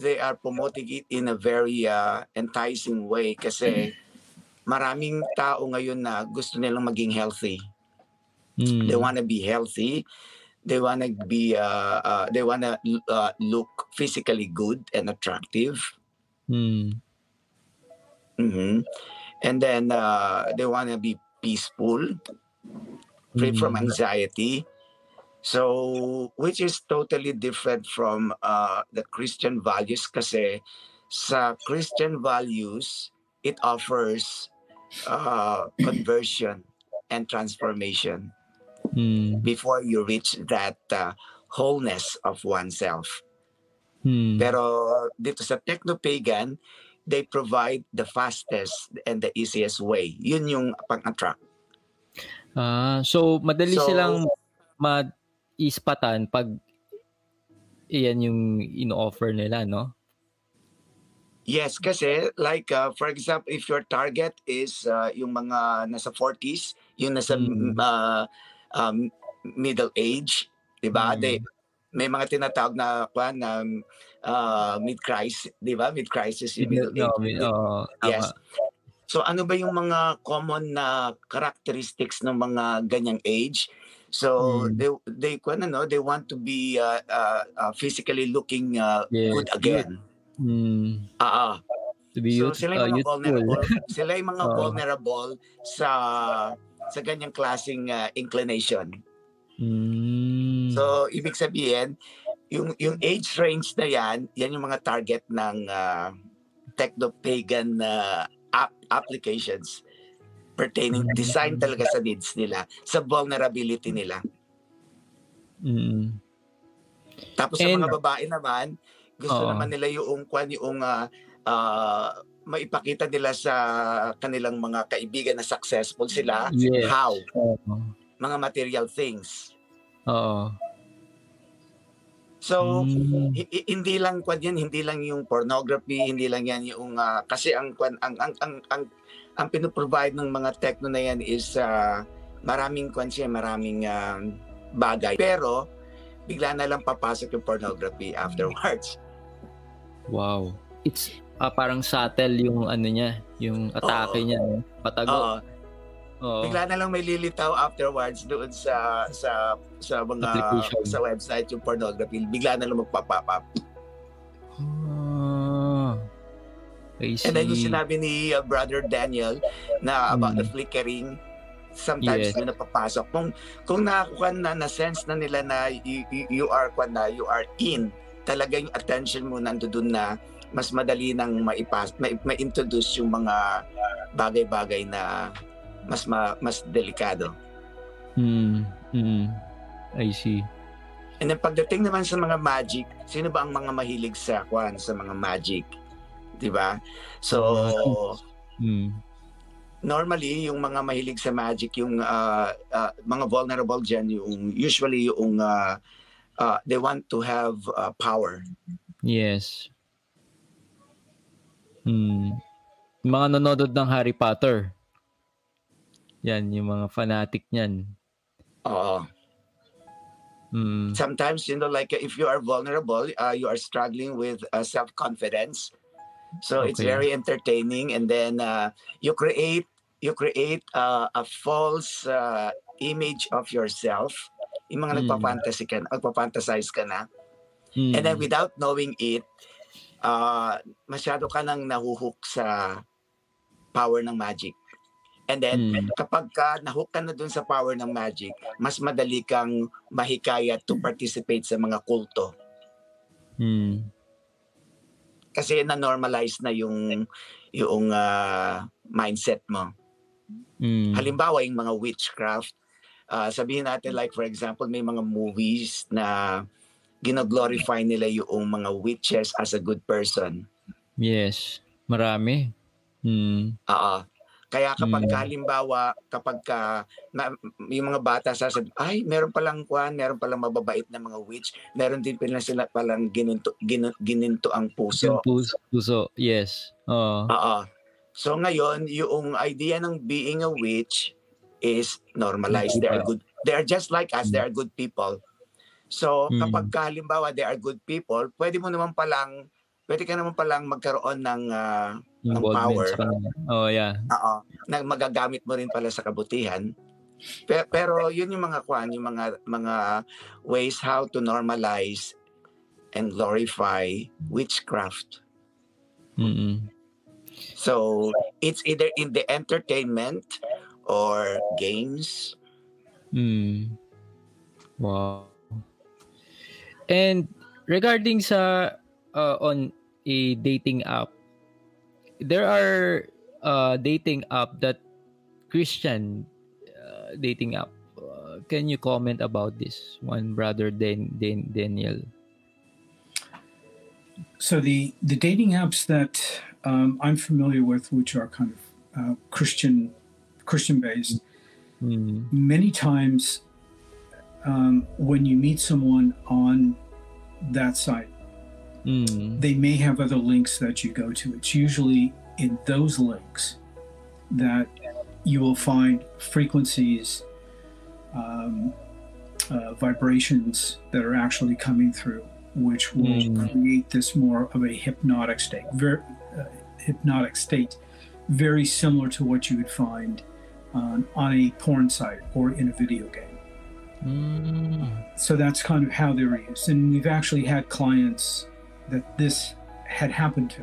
they are promoting it in a very uh, enticing way kasi maraming tao ngayon na gusto nilang maging healthy. Mm. they want to be healthy. They want to be uh, uh, they want to uh, look physically good and attractive. Mm. hmm and then uh, they want to be peaceful free from Mm. anxiety so which is totally different from uh, the christian values kasi sa christian values it offers uh, conversion and transformation Mm. before you reach that uh, wholeness of oneself. Mm. Pero dito sa techno-pagan, they provide the fastest and the easiest way. Yun yung pang-attract. Ah, so madali So- silang ma-ispatan pag iyan yung ino-offer nila, no? Yes, kasi like uh, for example, if your target is uh, yung mga nasa 40s, yung nasa Mm. uh, um, middle age, 'di ba? Mm. They may mga tinatawag na kwan na uh, mid-crisis, 'di ba? Mid-crisis yung middle No, age. tama. Yes. So ano ba yung mga common na characteristics ng mga ganyang age? So Mm. they they ano, they want to be uh, uh, uh, physically looking uh, Yes, good again. Mm. Ah, ah. To be So youth, sila uh, yung mga youthful. vulnerable. sila yung mga *laughs* Oo. vulnerable sa sa ganyang klaseng uh, inclination. Mm. So ibig sabihin, yung yung age range na yan, yan yung mga target ng uh, techno-pagan uh, app applications pertaining design talaga sa needs nila, sa vulnerability nila. Mm. Tapos sa And- mga babae naman, gusto Oo. naman nila yung kwan yung uh, uh, maipakita nila sa kanilang mga kaibigan na successful sila. Yes. How? Oo. Mga material things. Oo. So, Mm. hi- hi- hindi lang kwan yan, hindi lang yung pornography, hindi lang yan yung ah, kasi ang kwan ang ang ang ang, ang pinoprovide ng mga techno na yan is ah, maraming kwan siya, maraming ah, bagay. Pero bigla na lang papasok yung pornography afterwards. Wow. It's ah, parang subtle yung ano niya, yung atake Oo. niya, no? patago. Oo. Oo. Bigla na lang may lilitaw afterwards doon sa sa sa mga sa website yung pornography. Bigla na lang magpa-pop up. Ah. And then yung sinabi ni uh, Brother Daniel na about Mm. the flickering, sometimes Yes. yun napapasok. Kung kung nakakuha na na sense na nila na you, you, you are kwan na you are in, talaga yung attention mo nandoon na mas madali nang maipas ma- ma-introduce yung mga bagay-bagay na mas ma, mas delikado. Mm. Mm. I see. And then pagdating naman sa mga magic, sino ba ang mga mahilig sa kwan sa mga magic? 'di ba? So *laughs* Mm. normally yung mga mahilig sa magic yung uh, uh, mga vulnerable diyan yung usually yung uh, uh, they want to have uh, power. Yes. Hmm. Mga nanonood ng Harry Potter. Yan, yung mga fanatic niyan. Oo. Mm. Sometimes, you know, like if you are vulnerable, uh, you are struggling with uh, self-confidence. So it's Okay. very entertaining, and then uh, you create you create uh, a false uh, image of yourself. Yung mga Mm. nagpa-fantasy ka, nagpa-fantasize ka na. Mm. And then without knowing it, uh, masyado ka nang nahuhook sa power ng magic. And then, Mm. kapag ka nahook ka na dun sa power ng magic, mas madali kang mahikayat to participate sa mga kulto. Mm. Kasi na-normalize na yung, yung ah, mindset mo. Mm. Halimbawa, yung mga witchcraft, ah, sabihin natin like for example, may mga movies na gino-glorify nila yung mga witches as a good person. Yes. Marami. Mm. Oo. Kaya kapag Mm. ka, halimbawa, kapag ka, na, yung mga bata sasabi, ay, meron palang kwan, meron palang mababait na mga witch, meron din pala sila palang gininto, gin, gininto ang puso. Puso, puso. Yes. Oo. Oo. So ngayon, yung idea ng being a witch is normalized. They are good. They are just like us. They are good people. So Mm. kapag ka, halimbawa they are good people, pwede mo naman palang pwede ka naman palang magkaroon ng ah, ng power. sa. Oh, yeah. Oo. Na magagamit mo rin pala sa kabutihan. Pero, pero yun yung mga kwan, yung mga mga ways how to normalize and glorify witchcraft. Mm-mm. So it's either in the entertainment or games. Mm. Wow. And regarding sa uh, on a dating app, there are uh, dating app that Christian uh, dating app. Uh, can you comment about this one, brother Dan, Dan Daniel? So the the dating apps that um, I'm familiar with, which are kind of uh, Christian Christian based, Mm. many times um, when you meet someone on that site, Mm. they may have other links that you go to. It's usually in those links that you will find frequencies, um, uh, vibrations that are actually coming through, which will Mm. create this more of a hypnotic state, very uh, hypnotic state, very similar to what you would find on, on a porn site or in a video game. Mm. So that's kind of how they were used. And we've actually had clients that this had happened to.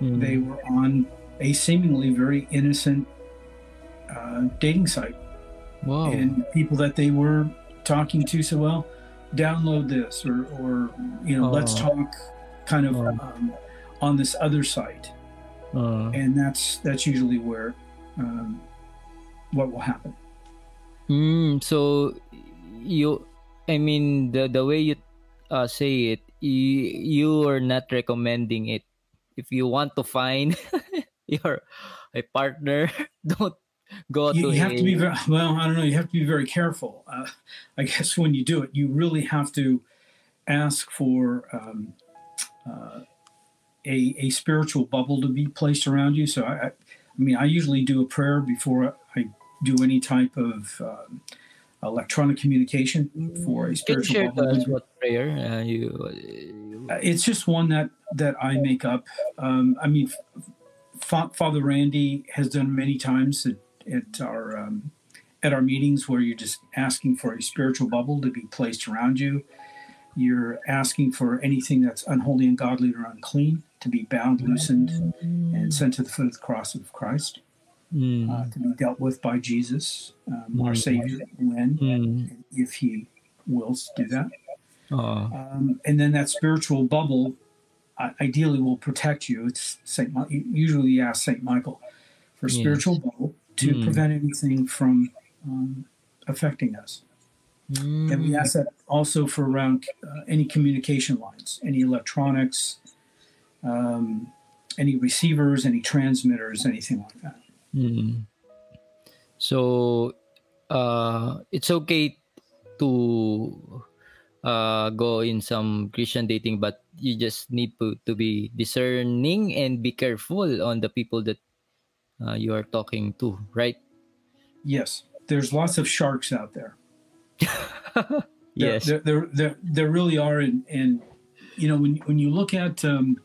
Mm. They were on a seemingly very innocent uh, dating site, and people that they were talking to said, "Well, download this," or, or you know, let's Oh. talk, kind of Oh. um, on this other site, Uh, and that's that's usually where um, what will happen. Mm, so you I mean the the way you uh, say it you, you are not recommending it if you want to find *laughs* your a partner *laughs* don't go You, to you have a, to be very well. I don't know. You have to be very careful. Uh, I *laughs* guess when you do it, you really have to ask for um, uh, a a spiritual bubble to be placed around you. So I, I I mean, I usually do a prayer before I do any type of um, electronic communication for a can you spiritual share bubble. what prayer uh, you Uh, It's just one that that I make up. Um, I mean, Fa- Father Randy has done many times at, at our um, at our meetings where you're just asking for a spiritual bubble to be placed around you. You're asking for anything that's unholy, ungodly, or unclean to be bound, loosened, and sent to the foot of the cross of Christ Mm, uh, to be dealt with by Jesus, um, our Mm. Savior, when mm, if He wills do that. oh, Um, and then that spiritual bubble uh, ideally will protect you. It's Saint. Usually, you ask Saint Michael for Yes. spiritual bubble to Mm. prevent anything from um, affecting us. And we mm, ask that also for around uh, any communication lines, any electronics, um, any receivers, any transmitters, anything like that. Mm. So uh, it's okay to uh, go in some Christian dating, but you just need to, to be discerning and be careful on the people that uh, you are talking to, right? Yes, there's lots of sharks out there. *laughs* yes, there, there, there, there, really are, and, and you know when when you look at um,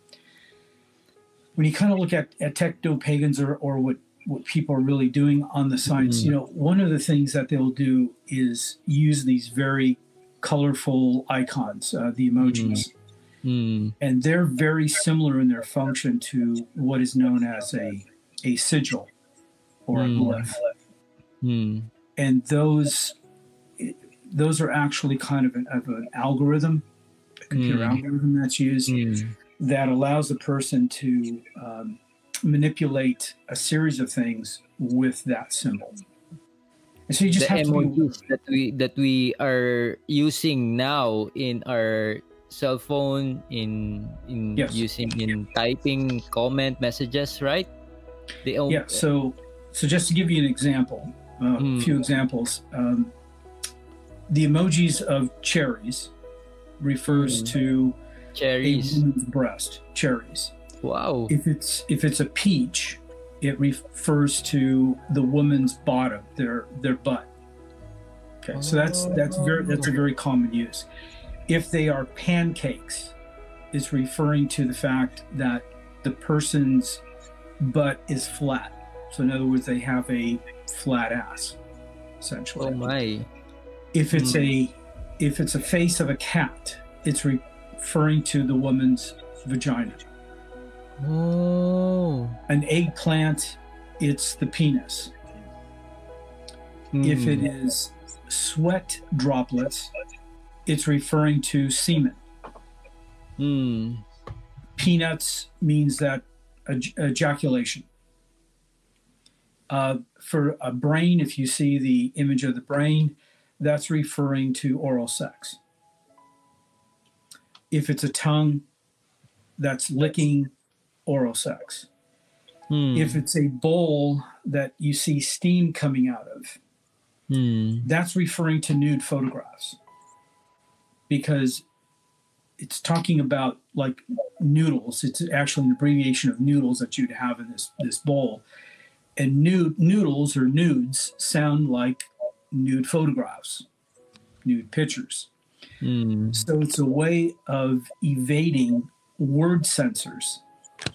when you kind of look at, at techno pagans or, or what what people are really doing on the sites, mm. you know, one of the things that they'll do is use these very colorful icons, uh, the emojis. Mm. And they're very similar in their function to what is known as a, a sigil or mm. a glyph. Mm. And those those are actually kind of an, of an algorithm, a computer mm. algorithm that's used mm. that allows the person to um, manipulate a series of things with that symbol. And so you just the have that we that we are using now in our cell phone in in yes. using in typing comment messages, right? The yeah. So so just to give you an example, uh, mm. a few examples. Um, the emojis of cherries refers mm. to cherries. a woman's breast. Cherries. Wow. If it's if it's a peach, it refers to the woman's bottom, their their butt. Okay, so that's that's very that's a very common use. If they are pancakes, is referring to the fact that the person's butt is flat. So in other words, they have a flat ass, essentially. Oh my! If it's mm. a if it's a face of a cat, it's referring to the woman's vagina. Oh. An eggplant, it's the penis. Mm. If it hmm. sweat droplets, it's referring to semen. Mm. Peanuts means that ejaculation. Uh, for a brain, if you see the image of the brain, that's referring to oral sex. If it's a tongue, that's licking oral sex. Hmm. If it's a bowl that you see steam coming out of, hmm. that's referring to nude photographs because it's talking about like noodles. It's actually an abbreviation of noodles that you'd have in this this bowl. And nude noodles or nudes sound like nude photographs, nude pictures. Mm. So it's a way of evading word censors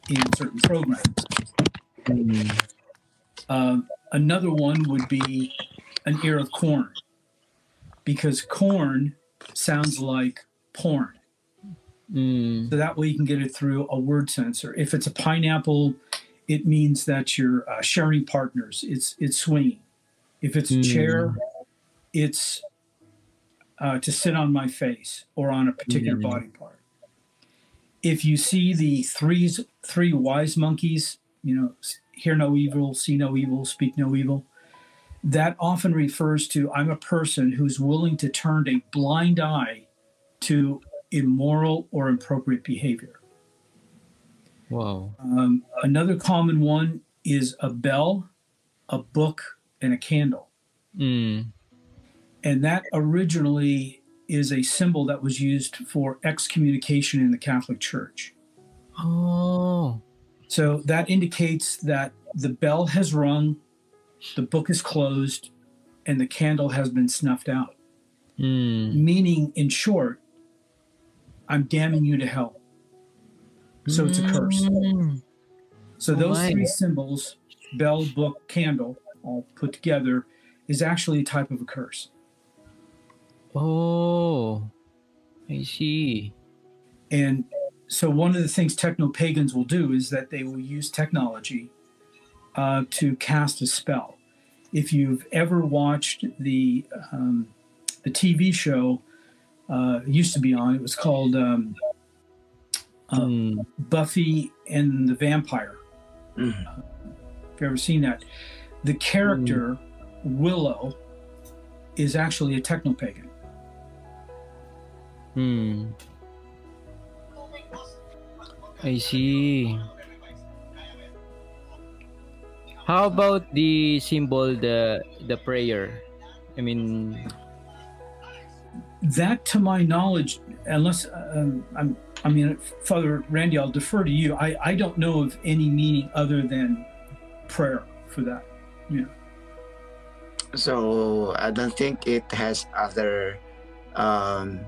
in certain programs. Mm. Uh, another one would be an ear of corn, because corn sounds like porn. Mm. So that way you can get it through a word censor. If it's a pineapple, it means that you're uh, sharing partners. It's it's swinging. If it's a mm. chair, it's uh, to sit on my face or on a particular mm. body part if you see the three three wise monkeys, you know, hear no evil, see no evil, speak no evil, that often refers to I'm a person who's willing to turn a blind eye to immoral or inappropriate behavior. Wow. Um, another common one is a bell, a book, and a candle. Mm. And that originally is a symbol that was used for excommunication in the Catholic Church. Oh. So that indicates that the bell has rung, the book is closed, and the candle has been snuffed out. Mm. Meaning, in short, I'm damning you to hell. So it's a curse. Mm. So those oh three symbols, bell, book, candle, all put together, is actually a type of a curse. Oh, I see. And so, one of the things techno pagans will do is that they will use technology uh, to cast a spell. If you've ever watched the um, the TV show, uh, used to be on, it was called um, mm. Buffy and the Vampire. Mm. Uh, if you've ever seen that, the character mm. Willow is actually a techno pagan. Hmm. I see. How about the symbol, the the prayer? I mean, that, to my knowledge, unless um, I'm, I mean, Father Randy, I'll defer to you. I, I don't know of any meaning other than prayer for that. Yeah. So I don't think it has other um,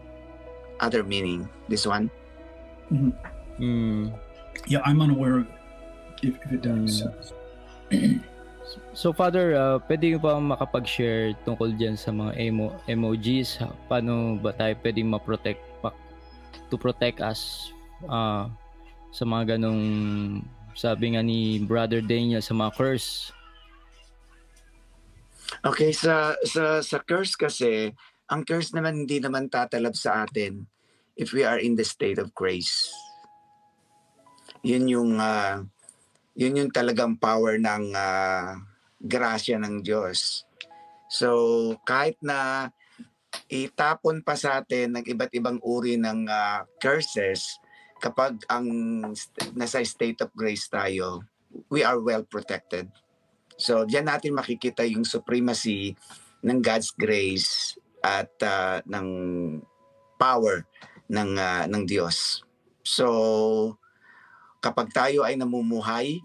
other meaning. This one. Mm-hmm. Mm. Yeah, I'm unaware of it. If, if it does. Mm. *clears throat* So Father, uh, pwede ba makapag-share tungkol diyan sa mga emo emojis? Paano ba tayo pwedeng ma-protect pa, to protect us uh, sa mga ganong sabi nga ni Brother Daniel sa mga curse? Okay, sa sa sa curse kasi, ang curse naman hindi naman tatalab sa atin if we are in the state of grace. Yun yung uh, yun yung talagang power ng uh, grasya ng Diyos. So, kahit na itapon pa sa atin ng iba't ibang uri ng uh, curses, kapag ang nasa state of grace tayo, we are well protected. So, diyan natin makikita yung supremacy ng God's grace at uh, ng power ng uh, ng Diyos. So, kapag tayo ay namumuhay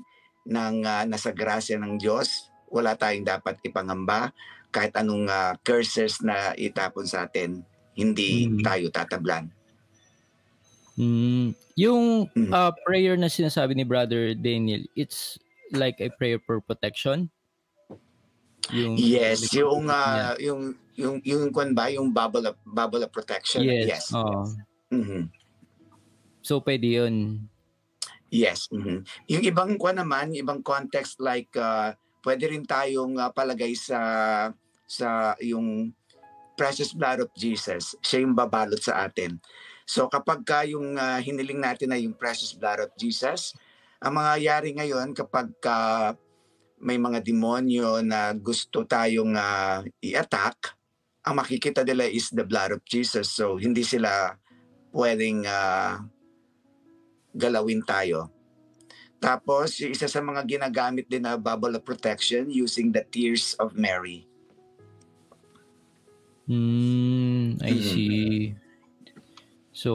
ng uh, nasa grasya ng Diyos, wala tayong dapat ipangamba kahit anong uh, curses na itapon sa atin, hindi mm. tayo tatablan. Mm. Yung mm. uh, prayer na sinasabi ni Brother Daniel, it's like a prayer for protection? Yung, yes, yung uh, yeah. yung yung yung kwan ba yung bubble of, bubble of protection? Yes. yes. Oh. Mm-hmm. So pwede 'yun. Yes. Mm-hmm. Yung ibang kwa naman, yung ibang context like uh, pwede rin tayong uh, palagay sa sa yung precious blood of Jesus. Siya yung babalot sa atin. So kapag ka yung uh, hiniling natin na yung precious blood of Jesus, ang mangyayari ngayon kapag ka may mga demonyo na gusto tayong uh, i-attack, ang makikita nila is the blood of Jesus. So hindi sila pwedeng uh, galawin tayo. Tapos, isa sa mga ginagamit din na bubble of protection using the tears of Mary. Hmm, I mm-hmm. see. So,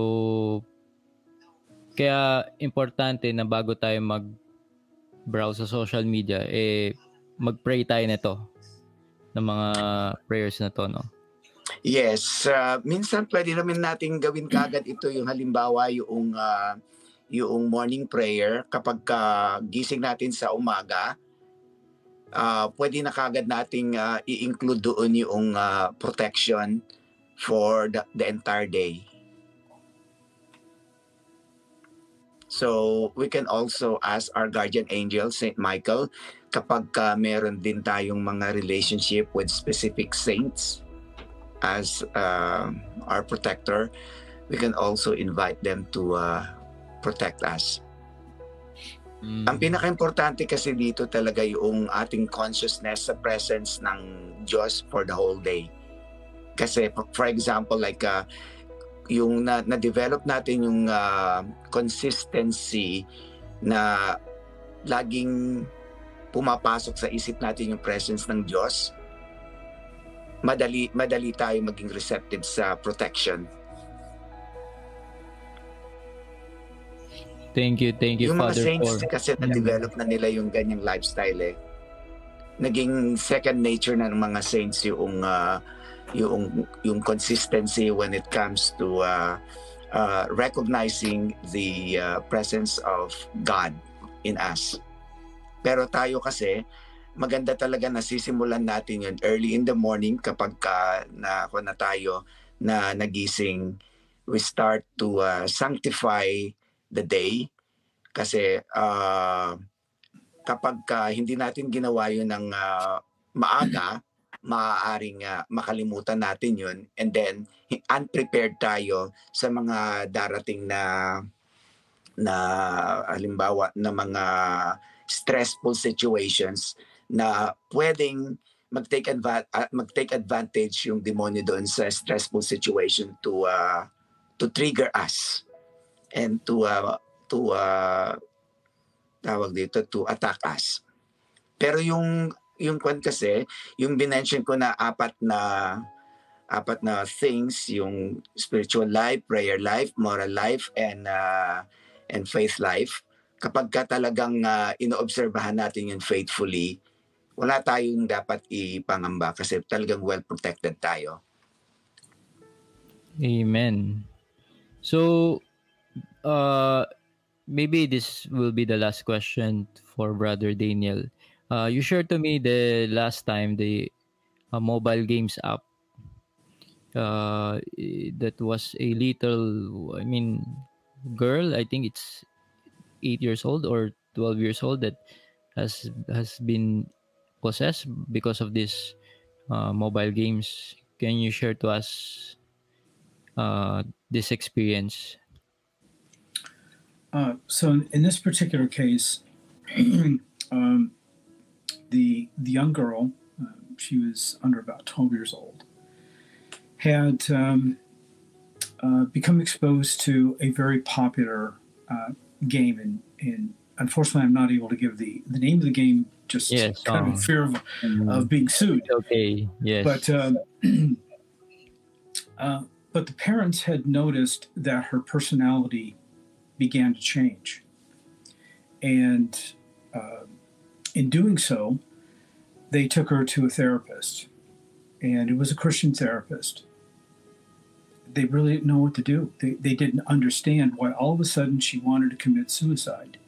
kaya importante na bago tayo mag browse sa social media, eh, mag-pray tayo nito ng mga prayers na to, no? Yes. Uh, minsan pwede naman natin gawin kagad ito yung halimbawa yung uh, yung morning prayer kapag uh, gising natin sa umaga, uh, pwede na kagad nating uh, i-include doon yung uh, protection for the, the entire day. So we can also ask our guardian angel, Saint Michael, kapag uh, meron din tayong mga relationship with specific saints as uh, our protector, we can also invite them to uh, protect us. Mm. Ang pinaka-importante kasi dito talaga yung ating consciousness sa presence ng Diyos for the whole day. Kasi for example like uh, yung na, na-develop natin yung uh, consistency na laging pumapasok sa isip natin yung presence ng Diyos, madali madali tayo maging receptive sa protection Thank you, thank you, yung Father. Yung mga saints for... kasi na-develop na nila yung ganyang lifestyle eh. Naging second nature na ng mga saints yung uh, yung yung consistency when it comes to uh, uh, recognizing the uh, presence of God in us. Pero tayo kasi maganda talaga nasisimulan natin yun early in the morning kapag ka na ako na tayo na nagising we start to uh, sanctify the day kasi uh, kapag uh, hindi natin ginawa yun ng uh, maaga, maaaring uh, makalimutan natin yun and then unprepared tayo sa mga darating na na halimbawa na mga stressful situations na pwedeng mag-take adva- uh, mag-take advantage yung demonyo doon sa stressful situation to uh, to trigger us and to uh, to uh, tawag dito to attack us. Pero yung yung kwan kasi, yung binention ko na apat na apat na things, yung spiritual life, prayer life, moral life, and uh, and faith life. Kapag ka talagang uh, inoobserbahan natin yun faithfully, wala tayong dapat ipangamba kasi talagang well protected tayo. Amen. So, uh, maybe this will be the last question for Brother Daniel. Uh, you shared to me the last time the uh, mobile games app uh, that was a little, I mean, girl. I think it's eight years old or twelve years old that has has been possessed because of this uh, mobile games. Can you share to us uh, this experience? Uh, so in this particular case, *clears throat* um, the the young girl, uh, she was under about twelve years old, had um, uh, become exposed to a very popular uh, game, and, and unfortunately, I'm not able to give the the name of the game just yes, kind um, of in fear of, mm, of being sued. Okay, yes, but. Um, *clears throat* uh, but the parents had noticed that her personality began to change. And uh, in doing so, they took her to a therapist, and it was a Christian therapist. They really didn't know what to do. They, they didn't understand why all of a sudden she wanted to commit suicide.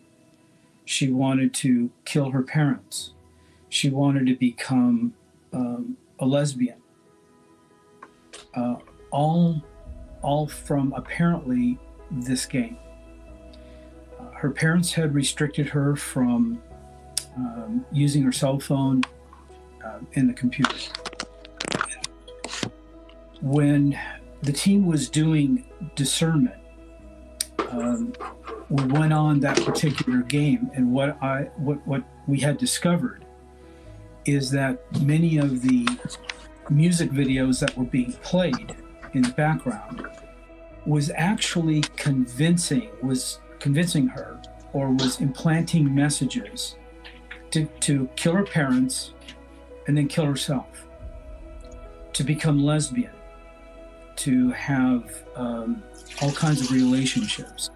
She wanted to kill her parents. She wanted to become um, a lesbian. Uh, all all from apparently this game. Uh, her parents had restricted her from um, using her cell phone uh, in the computer. When the team was doing discernment, um, we went on that particular game, and what I what what we had discovered is that many of the music videos that were being played in the background was actually convincing was convincing her or was implanting messages to, to kill her parents and then kill herself. To become lesbian. To have um, all kinds of relationships.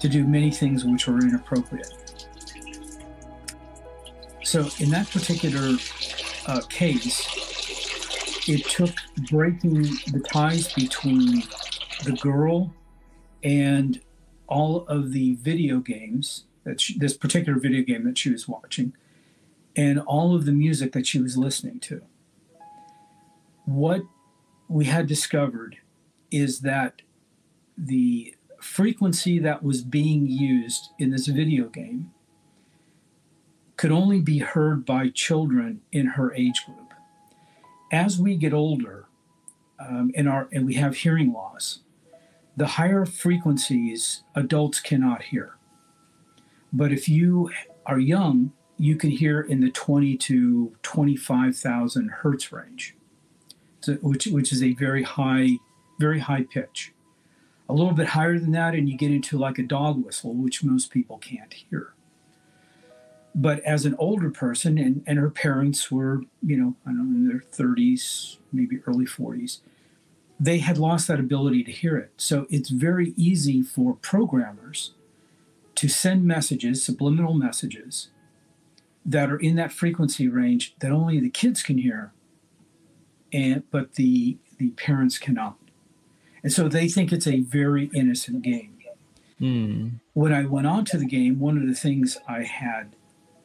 To do many things which were inappropriate. So in that particular uh, case it took breaking the ties between the girl and all of the video games that she, this particular video game that she was watching and all of the music that she was listening to. What we had discovered is that the frequency that was being used in this video game could only be heard by children in her age group as we get older um, our and we have hearing loss, the higher frequencies adults cannot hear. But if you are young, you can hear in the 20 to 25,000 hertz range, so, which, which is a very high, very high pitch. A little bit higher than that, and you get into like a dog whistle, which most people can't hear. But as an older person, and, and her parents were, you know, I don't know, in their 30s, maybe early 40s, they had lost that ability to hear it. So it's very easy for programmers to send messages, subliminal messages, that are in that frequency range that only the kids can hear, and but the the parents cannot. And so they think it's a very innocent game. Mm. When I went on to the game, one of the things I had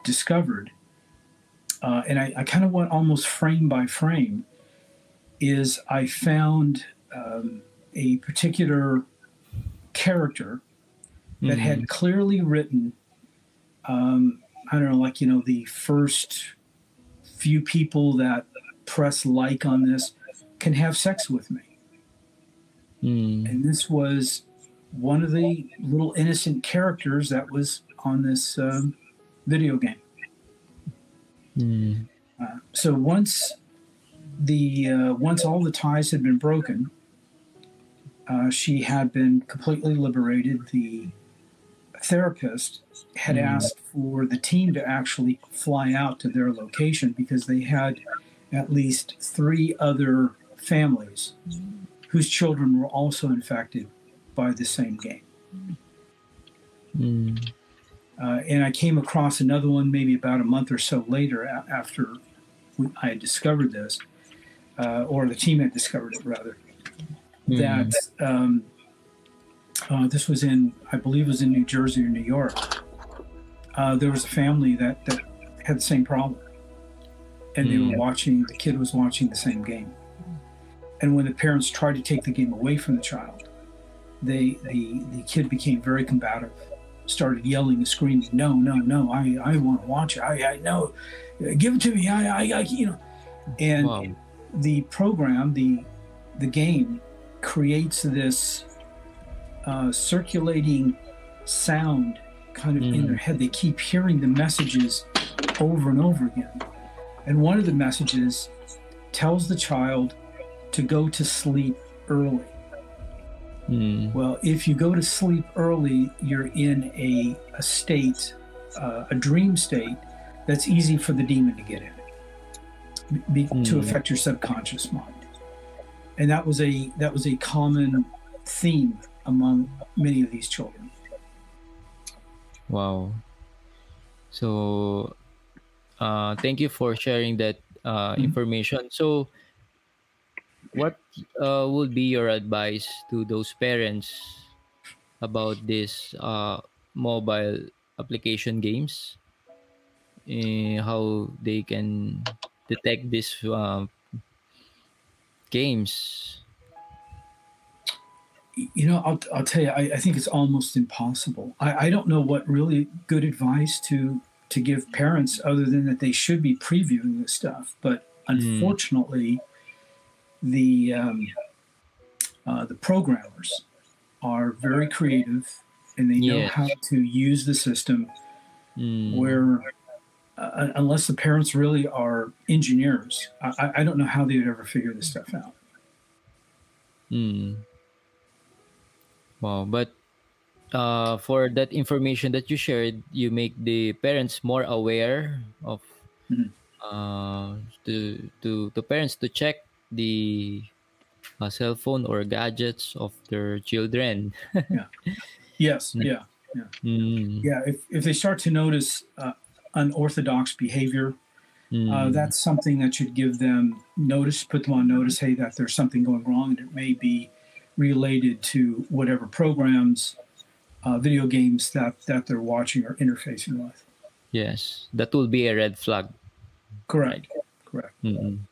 discovered, uh, and I, I kind of went almost frame by frame, is I found um, a particular character that mm-hmm. had clearly written, um, I don't know, like, you know, the first few people that press like on this can have sex with me. Mm. And this was one of the little innocent characters that was on this um, video game. Mm. Uh, so once the uh, once all the ties had been broken, uh, she had been completely liberated. The therapist had mm. asked for the team to actually fly out to their location because they had at least three other families whose children were also infected by the same game. Mm. Uh, and I came across another one maybe about a month or so later a- after I had discovered this, uh, or the team had discovered it rather, mm. that um, uh, this was in, I believe it was in New Jersey or New York. Uh, there was a family that, that had the same problem. And they were hmm. watching, the kid was watching the same game. And when the parents tried to take the game away from the child, they, the, the kid became very combative, started yelling and screaming, No, no, no, I, I want to watch it. I, I know, give it to me. I, I, I you know. And wow. the program, the, the game creates this uh, circulating sound kind of mm. in their head. They keep hearing the messages over and over again. And one of the messages tells the child to go to sleep early. Mm. Well, if you go to sleep early, you're in a, a state, uh, a dream state, that's easy for the demon to get in, be, mm. to affect your subconscious mind. And that was a that was a common theme among many of these children. Wow. So, uh, thank you for sharing that uh, mm-hmm. information. So, what uh, would be your advice to those parents about this uh, mobile application games? Uh, how they can detect these uh, games? You know, I'll, I'll tell you, I, I think it's almost impossible. I, I don't know what really good advice to to give parents other than that they should be previewing this stuff. But hmm. unfortunately, mm. the um, uh, the programmers are very creative and they know how to use the system. Mm. Where uh, unless the parents really are engineers, I, I, don't know how they would ever figure this stuff out. Mm. Wow, but uh, for that information that you shared, you make the parents more aware of mm-hmm. uh, to to to parents to check the uh, cell phone or gadgets of their children. *laughs* yeah. Yes. Yeah. Yeah. Mm. Yeah. If if they start to notice uh, unorthodox behavior, mm. uh, that's something that should give them notice, put them on notice. Hey, that there's something going wrong, and it may be related to whatever programs, uh, video games that, that they're watching or interfacing with. Yes, that will be a red flag. Correct. Correct. Mm-hmm.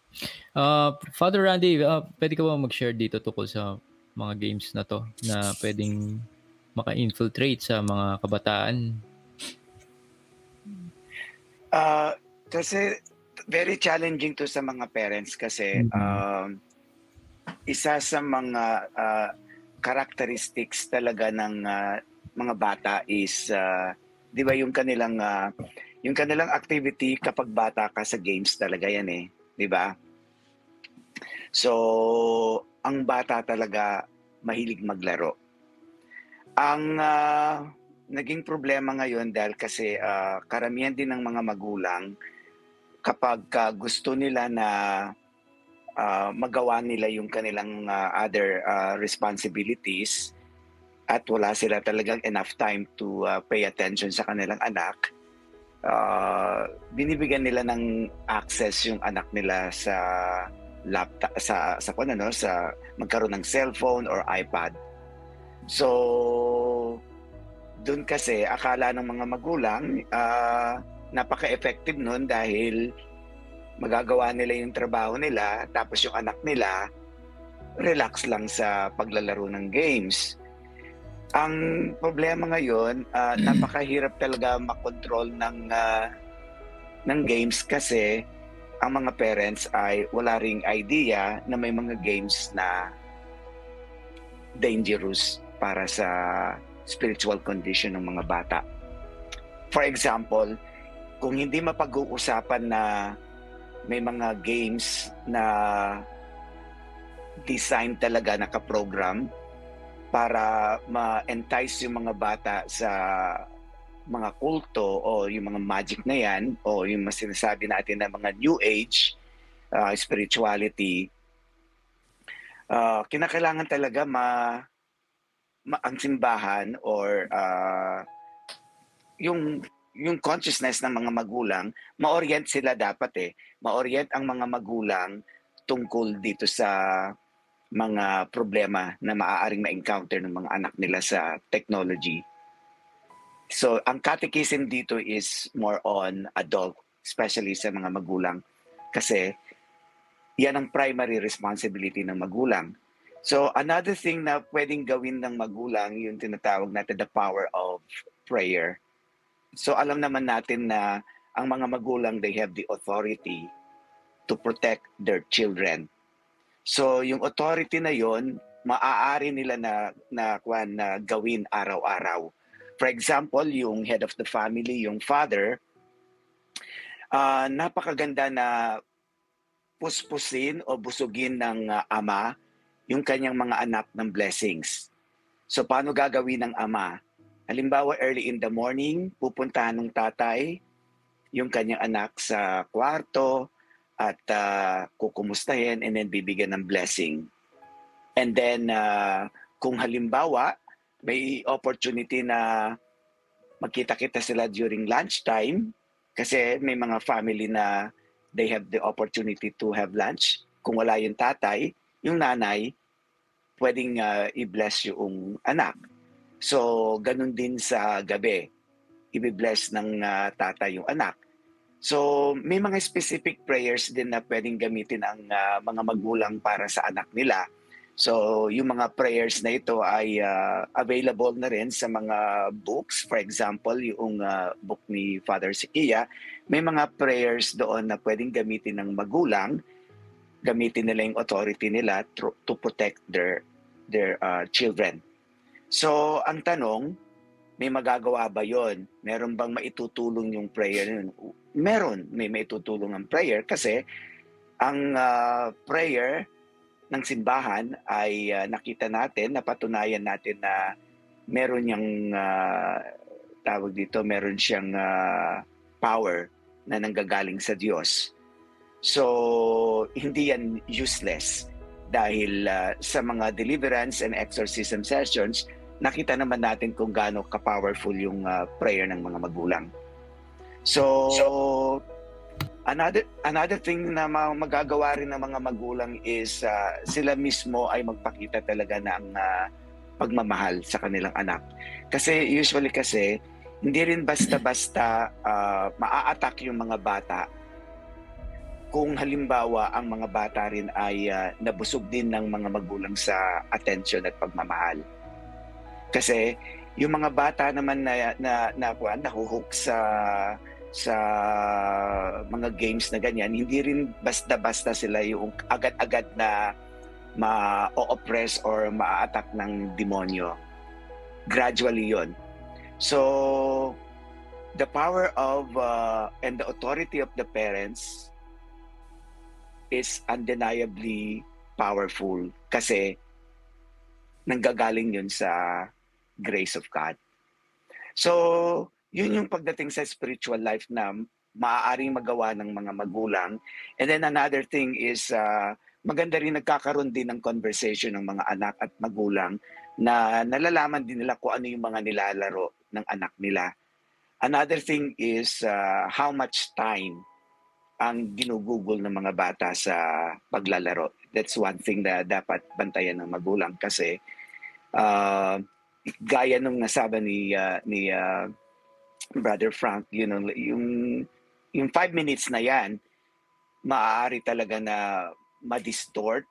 Uh, Father Randy, uh, pwede ka ba mag-share dito tungkol sa mga games na to na pwedeng maka-infiltrate sa mga kabataan? Uh, kasi very challenging to sa mga parents kasi mm-hmm. um, isa sa mga uh, characteristics talaga ng uh, mga bata is uh, 'di ba yung kanilang uh, yung kanilang activity kapag bata ka sa games talaga yan eh, 'di ba? So, ang bata talaga mahilig maglaro. Ang uh, naging problema ngayon dahil kasi uh, karamihan din ng mga magulang kapag uh, gusto nila na uh, magawa nila yung kanilang uh, other uh, responsibilities at wala sila talagang enough time to uh, pay attention sa kanilang anak, uh, binibigyan nila ng access yung anak nila sa laptop sa sa kung ano sa magkaroon ng cellphone or iPad. So doon kasi akala ng mga magulang uh, napaka-effective noon dahil magagawa nila yung trabaho nila, tapos yung anak nila, relax lang sa paglalaro ng games. Ang problema ngayon, uh, napakahirap talaga makontrol ng uh, ng games kasi ang mga parents ay wala ring idea na may mga games na dangerous para sa spiritual condition ng mga bata. For example, kung hindi mapag-uusapan na may mga games na design talaga naka-program para ma-entice yung mga bata sa mga kulto o yung mga magic na yan o yung mas sinasabi natin na mga new age uh, spirituality. Uh, kinakailangan talaga ma, ma ang simbahan or uh, yung yung consciousness ng mga magulang ma-orient sila dapat eh ma-orient ang mga magulang tungkol dito sa mga problema na maaaring ma-encounter ng mga anak nila sa technology So, ang catechism dito is more on adult, especially sa mga magulang. Kasi, yan ang primary responsibility ng magulang. So, another thing na pwedeng gawin ng magulang, yung tinatawag natin the power of prayer. So, alam naman natin na ang mga magulang, they have the authority to protect their children. So, yung authority na yon maaari nila na, na, na, na gawin araw-araw For example, yung head of the family, yung father, uh, napakaganda na puspusin o busugin ng uh, ama yung kanyang mga anak ng blessings. So paano gagawin ng ama? Halimbawa, early in the morning, pupuntahan ng tatay yung kanyang anak sa kwarto at uh, kukumustahin and then bibigyan ng blessing. And then, uh, kung halimbawa, may opportunity na magkita-kita sila during lunchtime kasi may mga family na they have the opportunity to have lunch. Kung wala yung tatay, yung nanay, pwedeng uh, i-bless yung anak. So, ganun din sa gabi. I-bless ng uh, tatay yung anak. So, may mga specific prayers din na pwedeng gamitin ang uh, mga magulang para sa anak nila So, yung mga prayers na ito ay uh, available na rin sa mga books. For example, yung uh, book ni Father Sikia, may mga prayers doon na pwedeng gamitin ng magulang, gamitin nila yung authority nila to, to protect their their uh, children. So, ang tanong, may magagawa ba yon? Meron bang maitutulong yung prayer yun? Meron, may maitutulong ang prayer kasi ang uh, prayer ng simbahan ay uh, nakita natin, napatunayan natin na meron niyang uh, tawag dito, meron siyang uh, power na nanggagaling sa Diyos. So, hindi yan useless dahil uh, sa mga deliverance and exorcism sessions, nakita naman natin kung gaano ka-powerful yung uh, prayer ng mga magulang. So, so Another another thing na magagawa rin ng mga magulang is uh, sila mismo ay magpakita talaga ng uh, pagmamahal sa kanilang anak. Kasi usually kasi hindi rin basta-basta uh, maa-attack yung mga bata kung halimbawa ang mga bata rin ay uh, nabusog din ng mga magulang sa attention at pagmamahal. Kasi yung mga bata naman na na, na, na nahuhook sa sa mga games na ganyan, hindi rin basta-basta sila yung agad-agad na ma-oppress or ma-attack ng demonyo. Gradually yon. So, the power of uh, and the authority of the parents is undeniably powerful kasi nanggagaling yun sa grace of God. So, yun yung pagdating sa spiritual life na maaaring magawa ng mga magulang. And then another thing is uh, maganda rin nagkakaroon din ng conversation ng mga anak at magulang na nalalaman din nila kung ano yung mga nilalaro ng anak nila. Another thing is uh, how much time ang ginugugol ng mga bata sa paglalaro. That's one thing na dapat bantayan ng magulang kasi uh, gaya nung nasabi ni uh, ni uh, Brother Frank, you know, yung, yung five minutes na yan, maaari talaga na ma-distort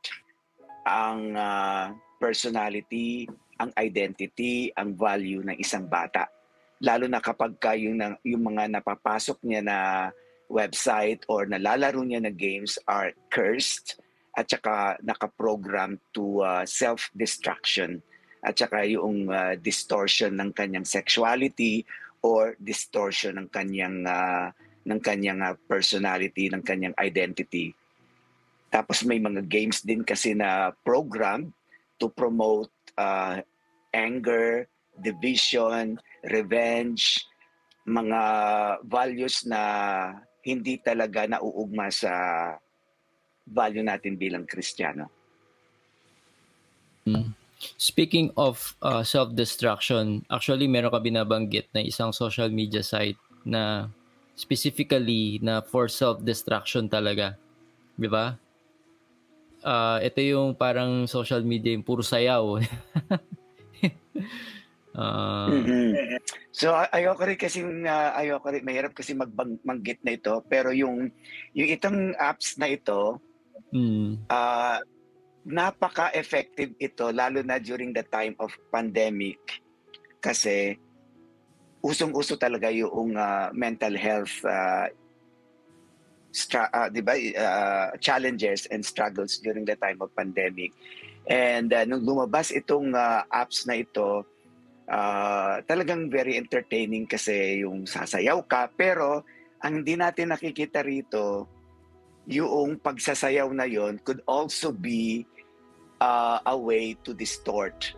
ang uh, personality, ang identity, ang value ng isang bata. Lalo na kapag ka yung, yung mga napapasok niya na website or nalalaro niya na games are cursed at saka nakaprogram to uh, self-destruction at saka yung uh, distortion ng kanyang sexuality or distortion ng kanyang uh, ng kanyang uh, personality, ng kanyang identity. Tapos may mga games din kasi na program to promote uh, anger, division, revenge, mga values na hindi talaga nauugma sa value natin bilang Kristiyano. Mm. Speaking of uh, self-destruction, actually meron ka binabanggit na isang social media site na specifically na for self-destruction talaga. Di ba? Uh, ito yung parang social media yung puro sayaw. *laughs* uh, mm-hmm. So ayoko rin kasi uh, ayoko rin mahirap kasi magbanggit na ito pero yung yung itong apps na ito mm. uh, napaka-effective ito lalo na during the time of pandemic kasi usong-uso talaga yung uh, mental health uh, stra- uh, 'di ba uh, challenges and struggles during the time of pandemic. And uh, nung lumabas itong uh, apps na ito, uh, talagang very entertaining kasi yung sasayaw ka pero ang hindi natin nakikita rito yung pagsasayaw na yon could also be uh, a way to distort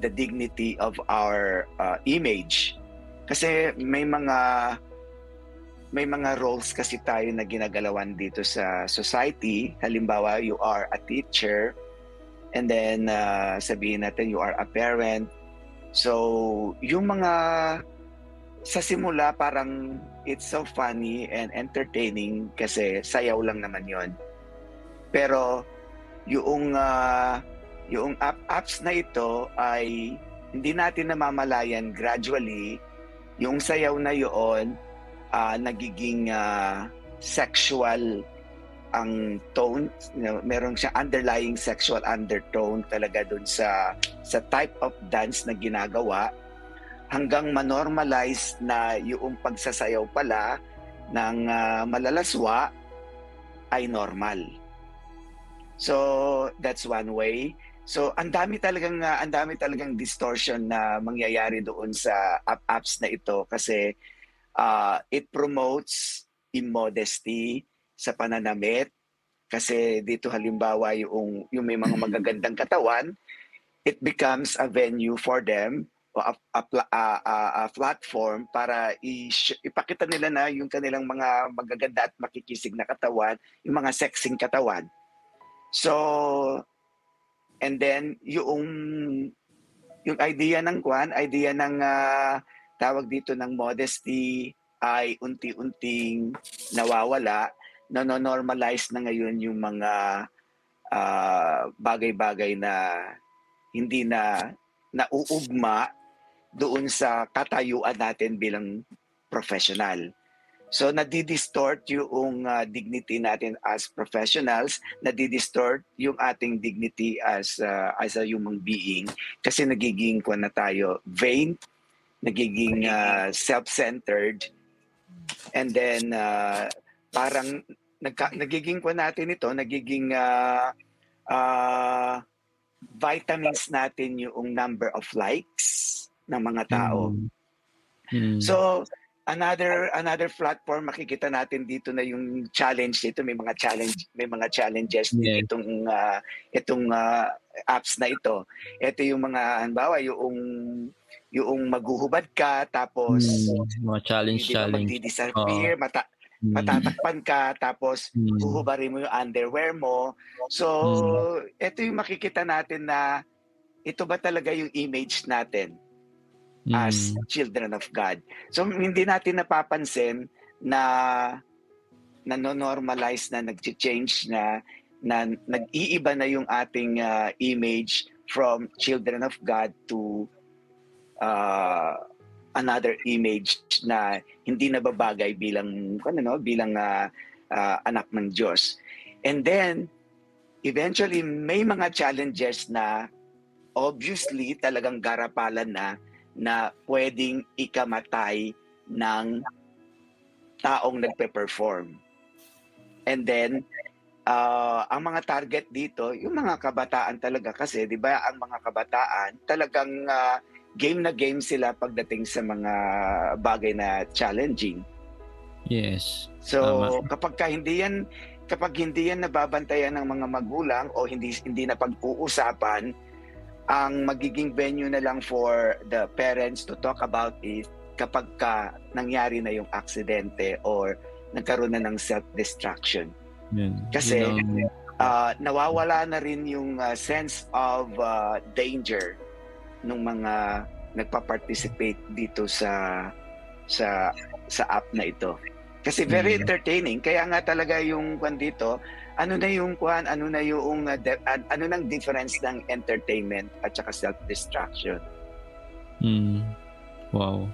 the dignity of our uh, image. Kasi may mga may mga roles kasi tayo na ginagalawan dito sa society. Halimbawa, you are a teacher and then uh, sabihin natin you are a parent. So, yung mga sa simula parang it's so funny and entertaining kasi sayaw lang naman yon. Pero yung uh, yung app, apps na ito ay hindi natin namamalayan gradually. Yung sayaw na yon uh, nagiging uh, sexual ang tone. You know, meron siya underlying sexual undertone talaga dun sa sa type of dance na ginagawa. Hanggang manormalize na yung pagsasayaw pala ng uh, malalaswa ay normal So that's one way. So ang dami talagang uh, ang dami talagang distortion na mangyayari doon sa app apps na ito kasi uh, it promotes immodesty sa pananamit kasi dito halimbawa yung yung may mga magagandang katawan it becomes a venue for them o a, a, a, a, a platform para ipakita nila na yung kanilang mga magaganda at makikisig na katawan, yung mga sexing katawan. So, and then yung yung idea ng kwan, idea ng uh, tawag dito ng modesty ay unti-unting nawawala, nano-normalize na ngayon yung mga uh, bagay-bagay na hindi na nauugma doon sa katayuan natin bilang professional. So nadidistort yung uh, dignity natin as professionals, nadidistort yung ating dignity as uh, as a human being. Kasi nagiging kuan na tayo vain, nagiging uh, self-centered. And then uh, parang nagka, nagiging kuan natin ito, nagiging uh, uh, vitamins natin yung number of likes ng mga tao. Mm. So another another platform makikita natin dito na yung challenge dito may mga challenge may mga challenges yeah. itong uh, itong uh, apps na ito ito yung mga halimbawa yung yung maghuhubad ka tapos mm, mga challenge challenge magdi-disappear oh. mata mm. matatakpan ka tapos mm. huhubarin mo yung underwear mo so mm. ito yung makikita natin na ito ba talaga yung image natin mm. as children of God. So hindi natin napapansin na nano-normalize na nag-change na na nag-iiba na yung ating uh, image from children of God to uh, another image na hindi nababagay bilang ano no bilang uh, uh, anak ng Diyos. And then eventually may mga challenges na obviously talagang garapalan na na pwedeng ikamatay ng taong nagpe-perform. And then, uh, ang mga target dito, yung mga kabataan talaga kasi, di ba, ang mga kabataan talagang uh, game na game sila pagdating sa mga bagay na challenging. Yes. So, Tama. kapag ka hindi yan kapag hindi yan nababantayan ng mga magulang o hindi hindi na pag-uusapan, ang magiging venue na lang for the parents to talk about is kapag ka nangyari na yung aksidente or nagkaroon na ng self-destruction. Yan. Kasi Yun ang- uh, nawawala na rin yung uh, sense of uh, danger ng mga nagpa-participate dito sa sa sa app na ito. Kasi very Mm. entertaining. Kaya nga talaga yung kwan dito, ano na yung kwan, ano na yung uh, de- an- ano nang difference ng entertainment at saka self-destruction. Mm. Wow.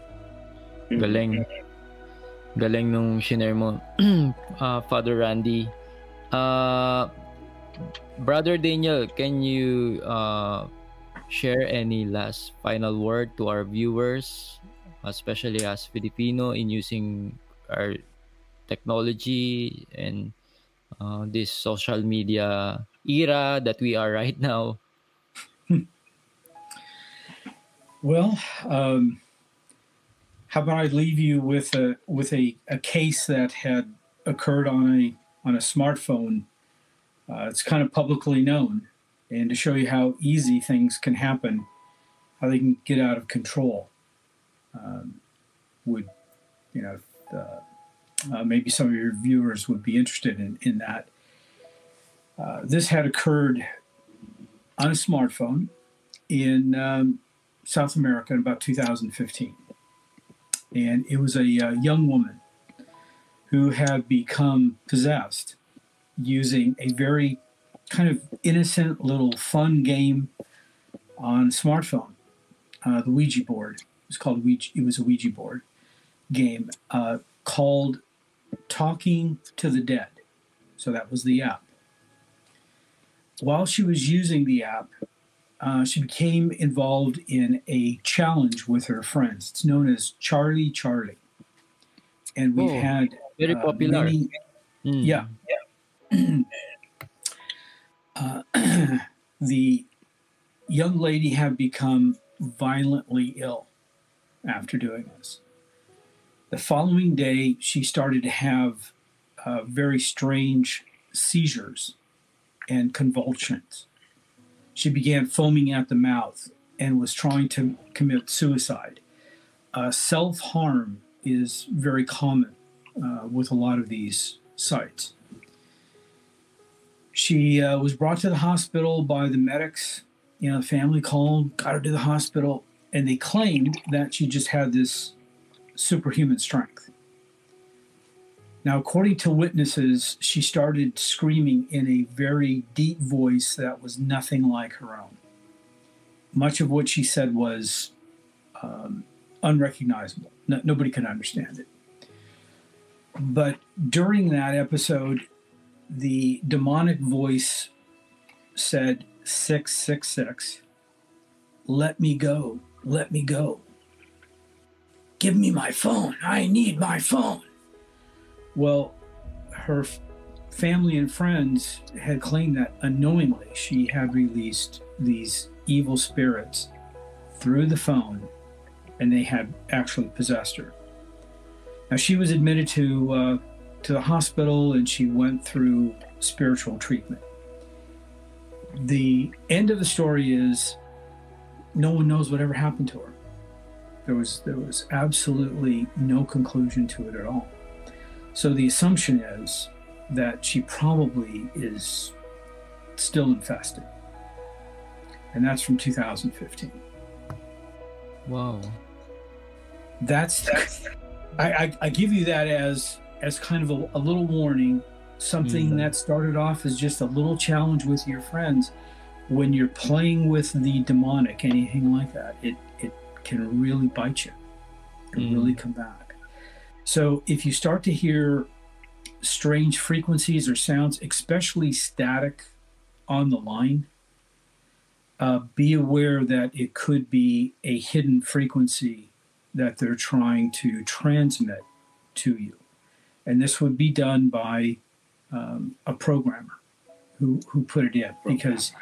Mm. Galing. Galing nung shinare mo, uh, *clears throat* Father Randy. Uh, Brother Daniel, can you uh, share any last final word to our viewers, especially as Filipino, in using our technology and uh, this social media era that we are right now? *laughs* Well, um, how about I leave you with a with a, a case that had occurred on a on a smartphone. Uh, it's kind of publicly known, and to show you how easy things can happen, how they can get out of control. Um, would you know? Uh, uh, maybe some of your viewers would be interested in in that. Uh, this had occurred on a smartphone in um, South America in about 2015. And it was a uh, young woman who had become possessed using a very kind of innocent little fun game on smartphone, uh, the Ouija board. It was called Ouija, it was a Ouija board game uh, called Talking to the Dead. So that was the app. While she was using the app, uh, she became involved in a challenge with her friends. It's known as Charlie Charlie. And we've Oh, had Very uh, popular. many- Mm. yeah. uh, *clears throat* the young lady had become violently ill after doing this. The following day, she started to have uh, very strange seizures and convulsions. She began foaming at the mouth and was trying to commit suicide. Uh, Self harm is very common uh, with a lot of these sites. She uh, was brought to the hospital by the medics. You know, the family called, got her to the hospital, and they claimed that she just had this superhuman strength. Now, according to witnesses, she started screaming in a very deep voice that was nothing like her own. Much of what she said was um, unrecognizable. No, nobody could understand it. But during that episode, the demonic voice said 666 let me go let me go give me my phone i need my phone well her f- family and friends had claimed that unknowingly she had released these evil spirits through the phone and they had actually possessed her now she was admitted to uh, to the hospital and she went through spiritual treatment. The end of the story is no one knows whatever happened to her. There was there was absolutely no conclusion to it at all. So the assumption is that she probably is still infested. And that's from 2015. Wow. That's, I, I, I give you that as as kind of a, a little warning, something Mm. that started off as just a little challenge with your friends. When you're playing with the demonic, anything like that, it can really bite you. and Mm. really come back. So if you start to hear strange frequencies or sounds, especially static on the line, uh, be aware that it could be a hidden frequency that they're trying to transmit to you. And this would be done by um, a programmer who, who put it in because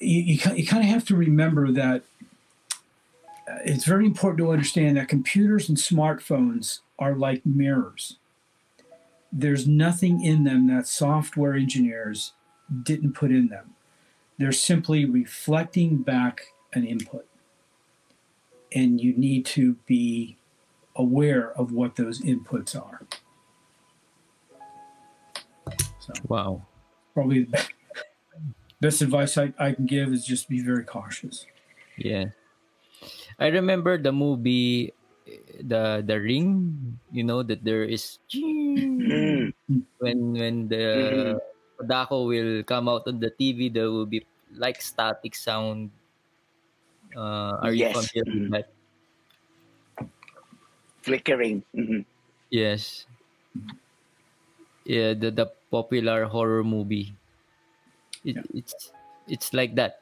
you, you, you kind of have to remember that it's very important to understand that computers and smartphones are like mirrors. There's nothing in them that software engineers didn't put in them. they're simply reflecting back an input. And you need to be aware of what those inputs are. So, wow. Probably the best, best advice I, I can give is just be very cautious. Yeah. I remember the movie the the ring you know that there is *laughs* when when the mm-hmm. Kodako will come out on the TV there will be like static sound. Uh, are you familiar with that? Flickering. Mm-hmm. yes. Yeah the, the popular horror movie. It, yeah. it's it's like that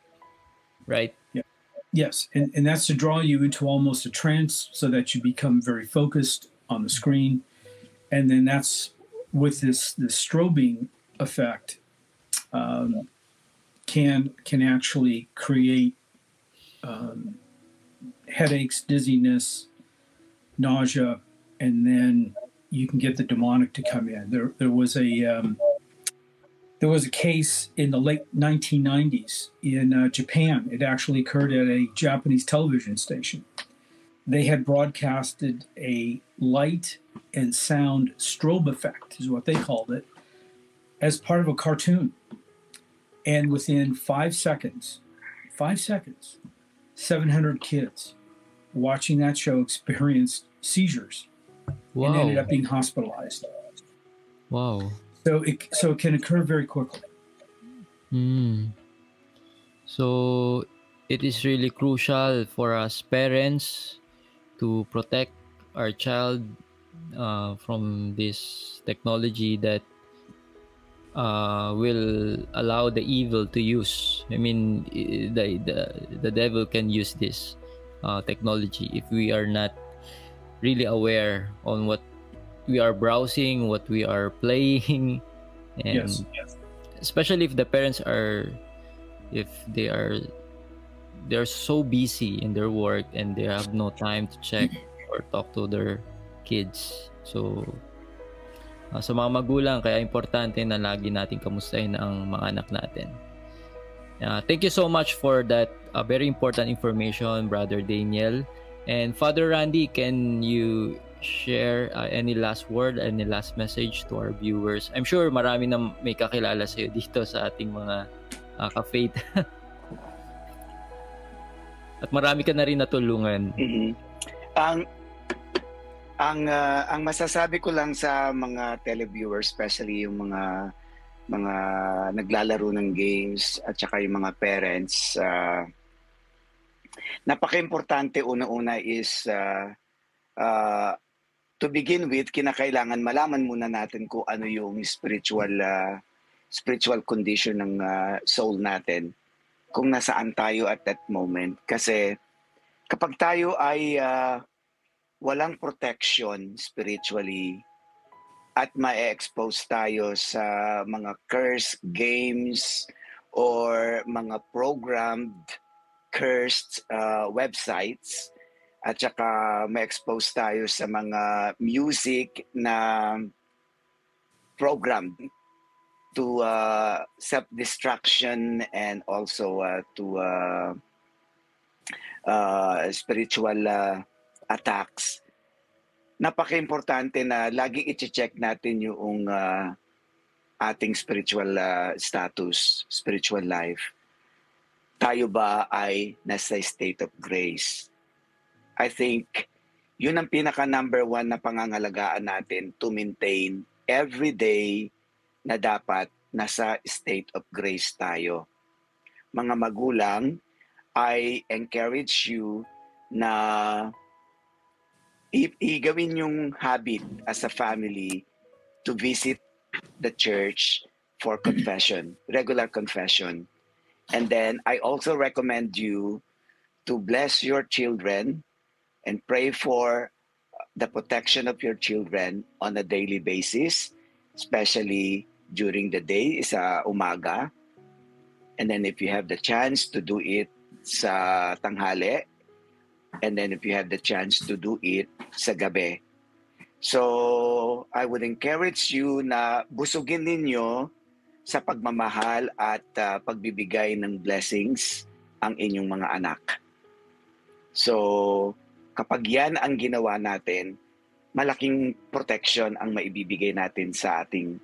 right? Yeah Yes, and, and that's to draw you into almost a trance so that you become very focused on the screen. And then that's with this this strobing effect um, can can actually create um, headaches, dizziness, nausea, and then you can get the demonic to come in. There there was a um, there was a case in the late 1990s in uh, Japan. It actually occurred at a Japanese television station. They had broadcasted a light and sound strobe effect, is what they called it, as part of a cartoon. And within five seconds, five seconds, 700 kids watching that show experienced seizures wow. and ended up being hospitalized. Wow. So it so it can occur very quickly. Mm. So it is really crucial for us parents to protect our child uh, from this technology that uh, will allow the evil to use. I mean, the the, the devil can use this uh, technology if we are not really aware on what we are browsing, what we are playing, *laughs* and yes, yes. especially if the parents are, if they are, they're so busy in their work and they have no time to check *laughs* or talk to their kids. So, uh, sa mga magulang, kaya importante na lagi natin kamustahin ang mga anak natin. Uh, thank you so much for that uh, very important information, Brother Daniel. And Father Randy, can you share uh, any last word, any last message to our viewers? I'm sure marami na may kakilala sa'yo dito sa ating mga uh, ka-faith. *laughs* At marami ka na rin natulungan. Mm-hmm. Ang ang uh, ang masasabi ko lang sa mga televiewers, especially yung mga mga naglalaro ng games at saka yung mga parents uh, napaka-importante una-una is uh, uh, to begin with, kinakailangan malaman muna natin kung ano yung spiritual uh, spiritual condition ng uh, soul natin kung nasaan tayo at that moment. Kasi kapag tayo ay uh, walang protection spiritually at ma-expose tayo sa mga cursed games or mga programmed cursed uh, websites at saka ma-expose tayo sa mga music na program to uh, self-destruction and also uh, to uh, uh, spiritual uh, attacks. Napaka-importante na laging i-check natin yung uh, ating spiritual uh, status, spiritual life. Tayo ba ay nasa state of grace? I think yun ang pinaka number one na pangangalagaan natin to maintain every day na dapat nasa state of grace tayo. Mga magulang, I encourage you na i-gawin yung habit as a family to visit the church for confession, regular confession. And then I also recommend you to bless your children and pray for the protection of your children on a daily basis, especially during the day sa umaga. And then if you have the chance to do it sa tanghali, and then if you have the chance to do it sa gabi. So, I would encourage you na busugin ninyo sa pagmamahal at uh, pagbibigay ng blessings ang inyong mga anak. So, kapag yan ang ginawa natin, malaking protection ang maibibigay natin sa ating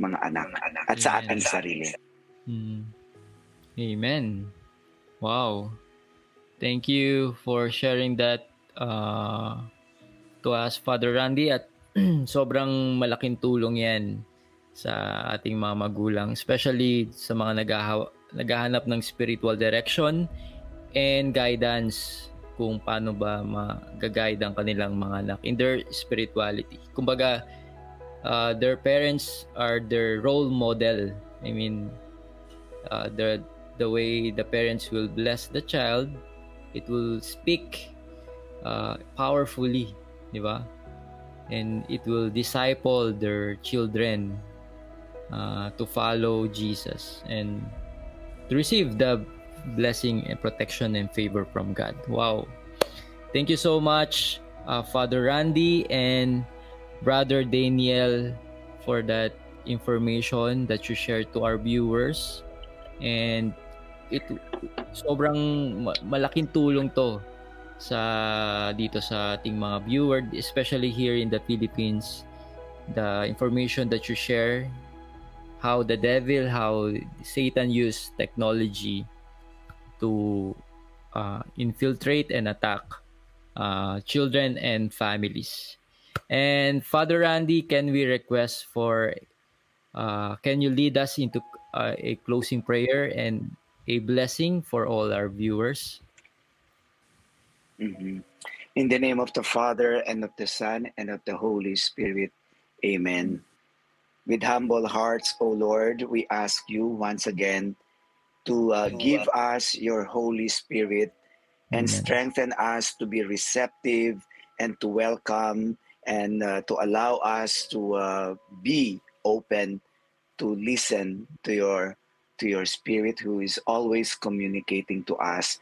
mga anak at sa ating sarili. Hmm. Amen. Wow. Thank you for sharing that uh, to us, Father Randy. At *clears throat* sobrang malaking tulong yan sa ating mga magulang, especially sa mga naghaha- naghahanap ng spiritual direction and guidance kung paano ba magaguide ang kanilang mga anak in their spirituality. Kumbaga, uh, their parents are their role model. I mean, uh, the the way the parents will bless the child, it will speak uh, powerfully, di ba? And it will disciple their children uh, to follow Jesus and to receive the blessing and protection and favor from God. Wow. Thank you so much, uh, Father Randy and Brother Daniel, for that information that you shared to our viewers. And it sobrang malaking tulong to sa dito sa ating mga viewer especially here in the Philippines the information that you share how the devil how Satan used technology to uh, infiltrate and attack uh, children and families. And Father Randy, can we request for, uh, can you lead us into uh, a closing prayer and a blessing for all our viewers? Mm-hmm. In the name of the Father, and of the Son, and of the Holy Spirit. Amen. With humble hearts, O Lord, we ask you once again to uh, give us your Holy Spirit and Amen. strengthen us to be receptive and to welcome and uh, to allow us to uh, be open to listen to your to your spirit who is always communicating to us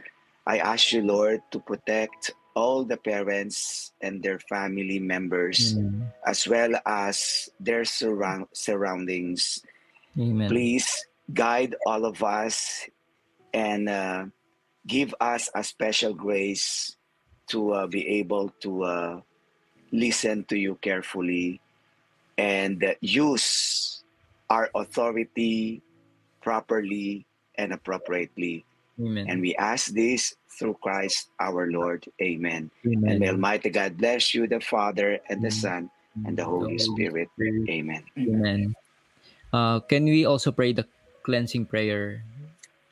i ask you lord to protect all the parents and their family members Amen. as well as their surround surroundings Amen. please guide all of us and uh, give us a special grace to uh, be able to uh, listen to you carefully and use our authority properly and appropriately. Amen. And we ask this through Christ our Lord. Amen. Amen. And may Almighty God bless you, the Father and the Son and the Holy, the Holy Spirit. Spirit. Amen. Amen. Uh, can we also pray the cleansing prayer.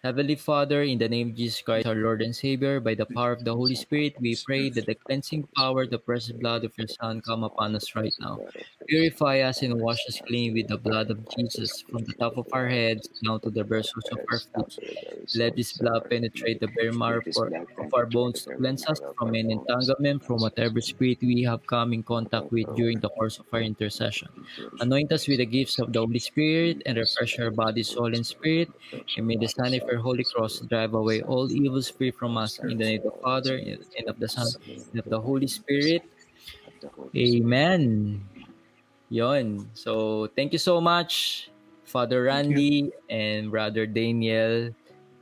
Heavenly Father, in the name of Jesus Christ, our Lord and Savior, by the power of the Holy Spirit, we pray that the cleansing power, the precious blood of your Son, come upon us right now. Purify us and wash us clean with the blood of Jesus, from the top of our heads down to the very of our feet. Let this blood penetrate the very marrow of our bones to cleanse us from any entanglement, from whatever spirit we have come in contact with during the course of our intercession. Anoint us with the gifts of the Holy Spirit and refresh our body, soul, and spirit. And may the Son of holy cross drive away all evils free from us. In the name of the Father, and of the Son, and of the Holy Spirit. Amen. Yon. So, thank you so much, Father Randy and Brother Daniel.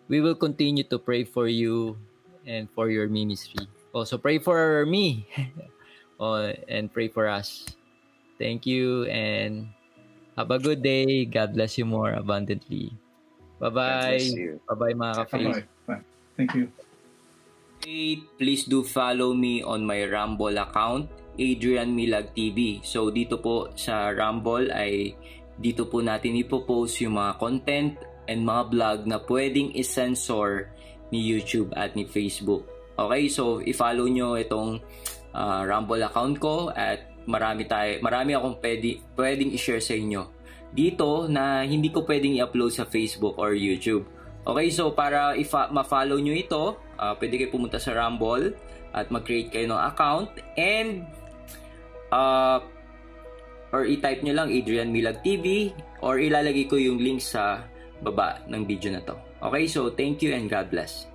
We will continue to pray for you and for your ministry. Oh, also, pray for me *laughs* oh, and pray for us. Thank you and have a good day. God bless you more abundantly. Bye-bye. Bye-bye mga ka-face. Bye. Thank you. Hey, please do follow me on my Rumble account, Adrian Milag TV. So dito po sa Rumble ay dito po natin ipopost yung mga content and mga vlog na pwedeng isensor ni YouTube at ni Facebook. Okay, so i-follow nyo itong uh, Rumble account ko at marami tayo, marami akong pwede, pwedeng i-share sa inyo dito na hindi ko pwedeng i-upload sa Facebook or YouTube. Okay, so para ifa- ma-follow nyo ito, uh, pwede kayo pumunta sa Rumble at mag-create kayo ng account and uh, or i-type nyo lang Adrian Milag TV or ilalagay ko yung link sa baba ng video na to. Okay, so thank you and God bless.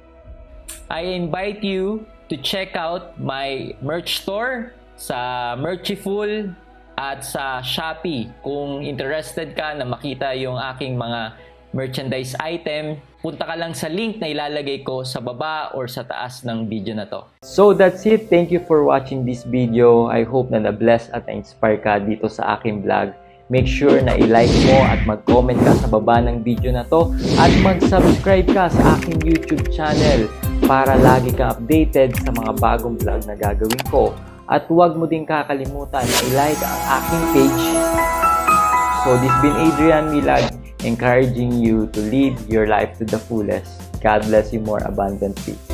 I invite you to check out my merch store sa Merchiful at sa Shopee. Kung interested ka na makita yung aking mga merchandise item, punta ka lang sa link na ilalagay ko sa baba or sa taas ng video na to. So that's it. Thank you for watching this video. I hope na na-bless at na-inspire ka dito sa aking vlog. Make sure na i-like mo at mag-comment ka sa baba ng video na to at mag-subscribe ka sa aking YouTube channel para lagi kang updated sa mga bagong vlog na gagawin ko. At huwag mo din kakalimutan na i-like ang aking page. So this been Adrian Milag encouraging you to live your life to the fullest. God bless you more abundantly.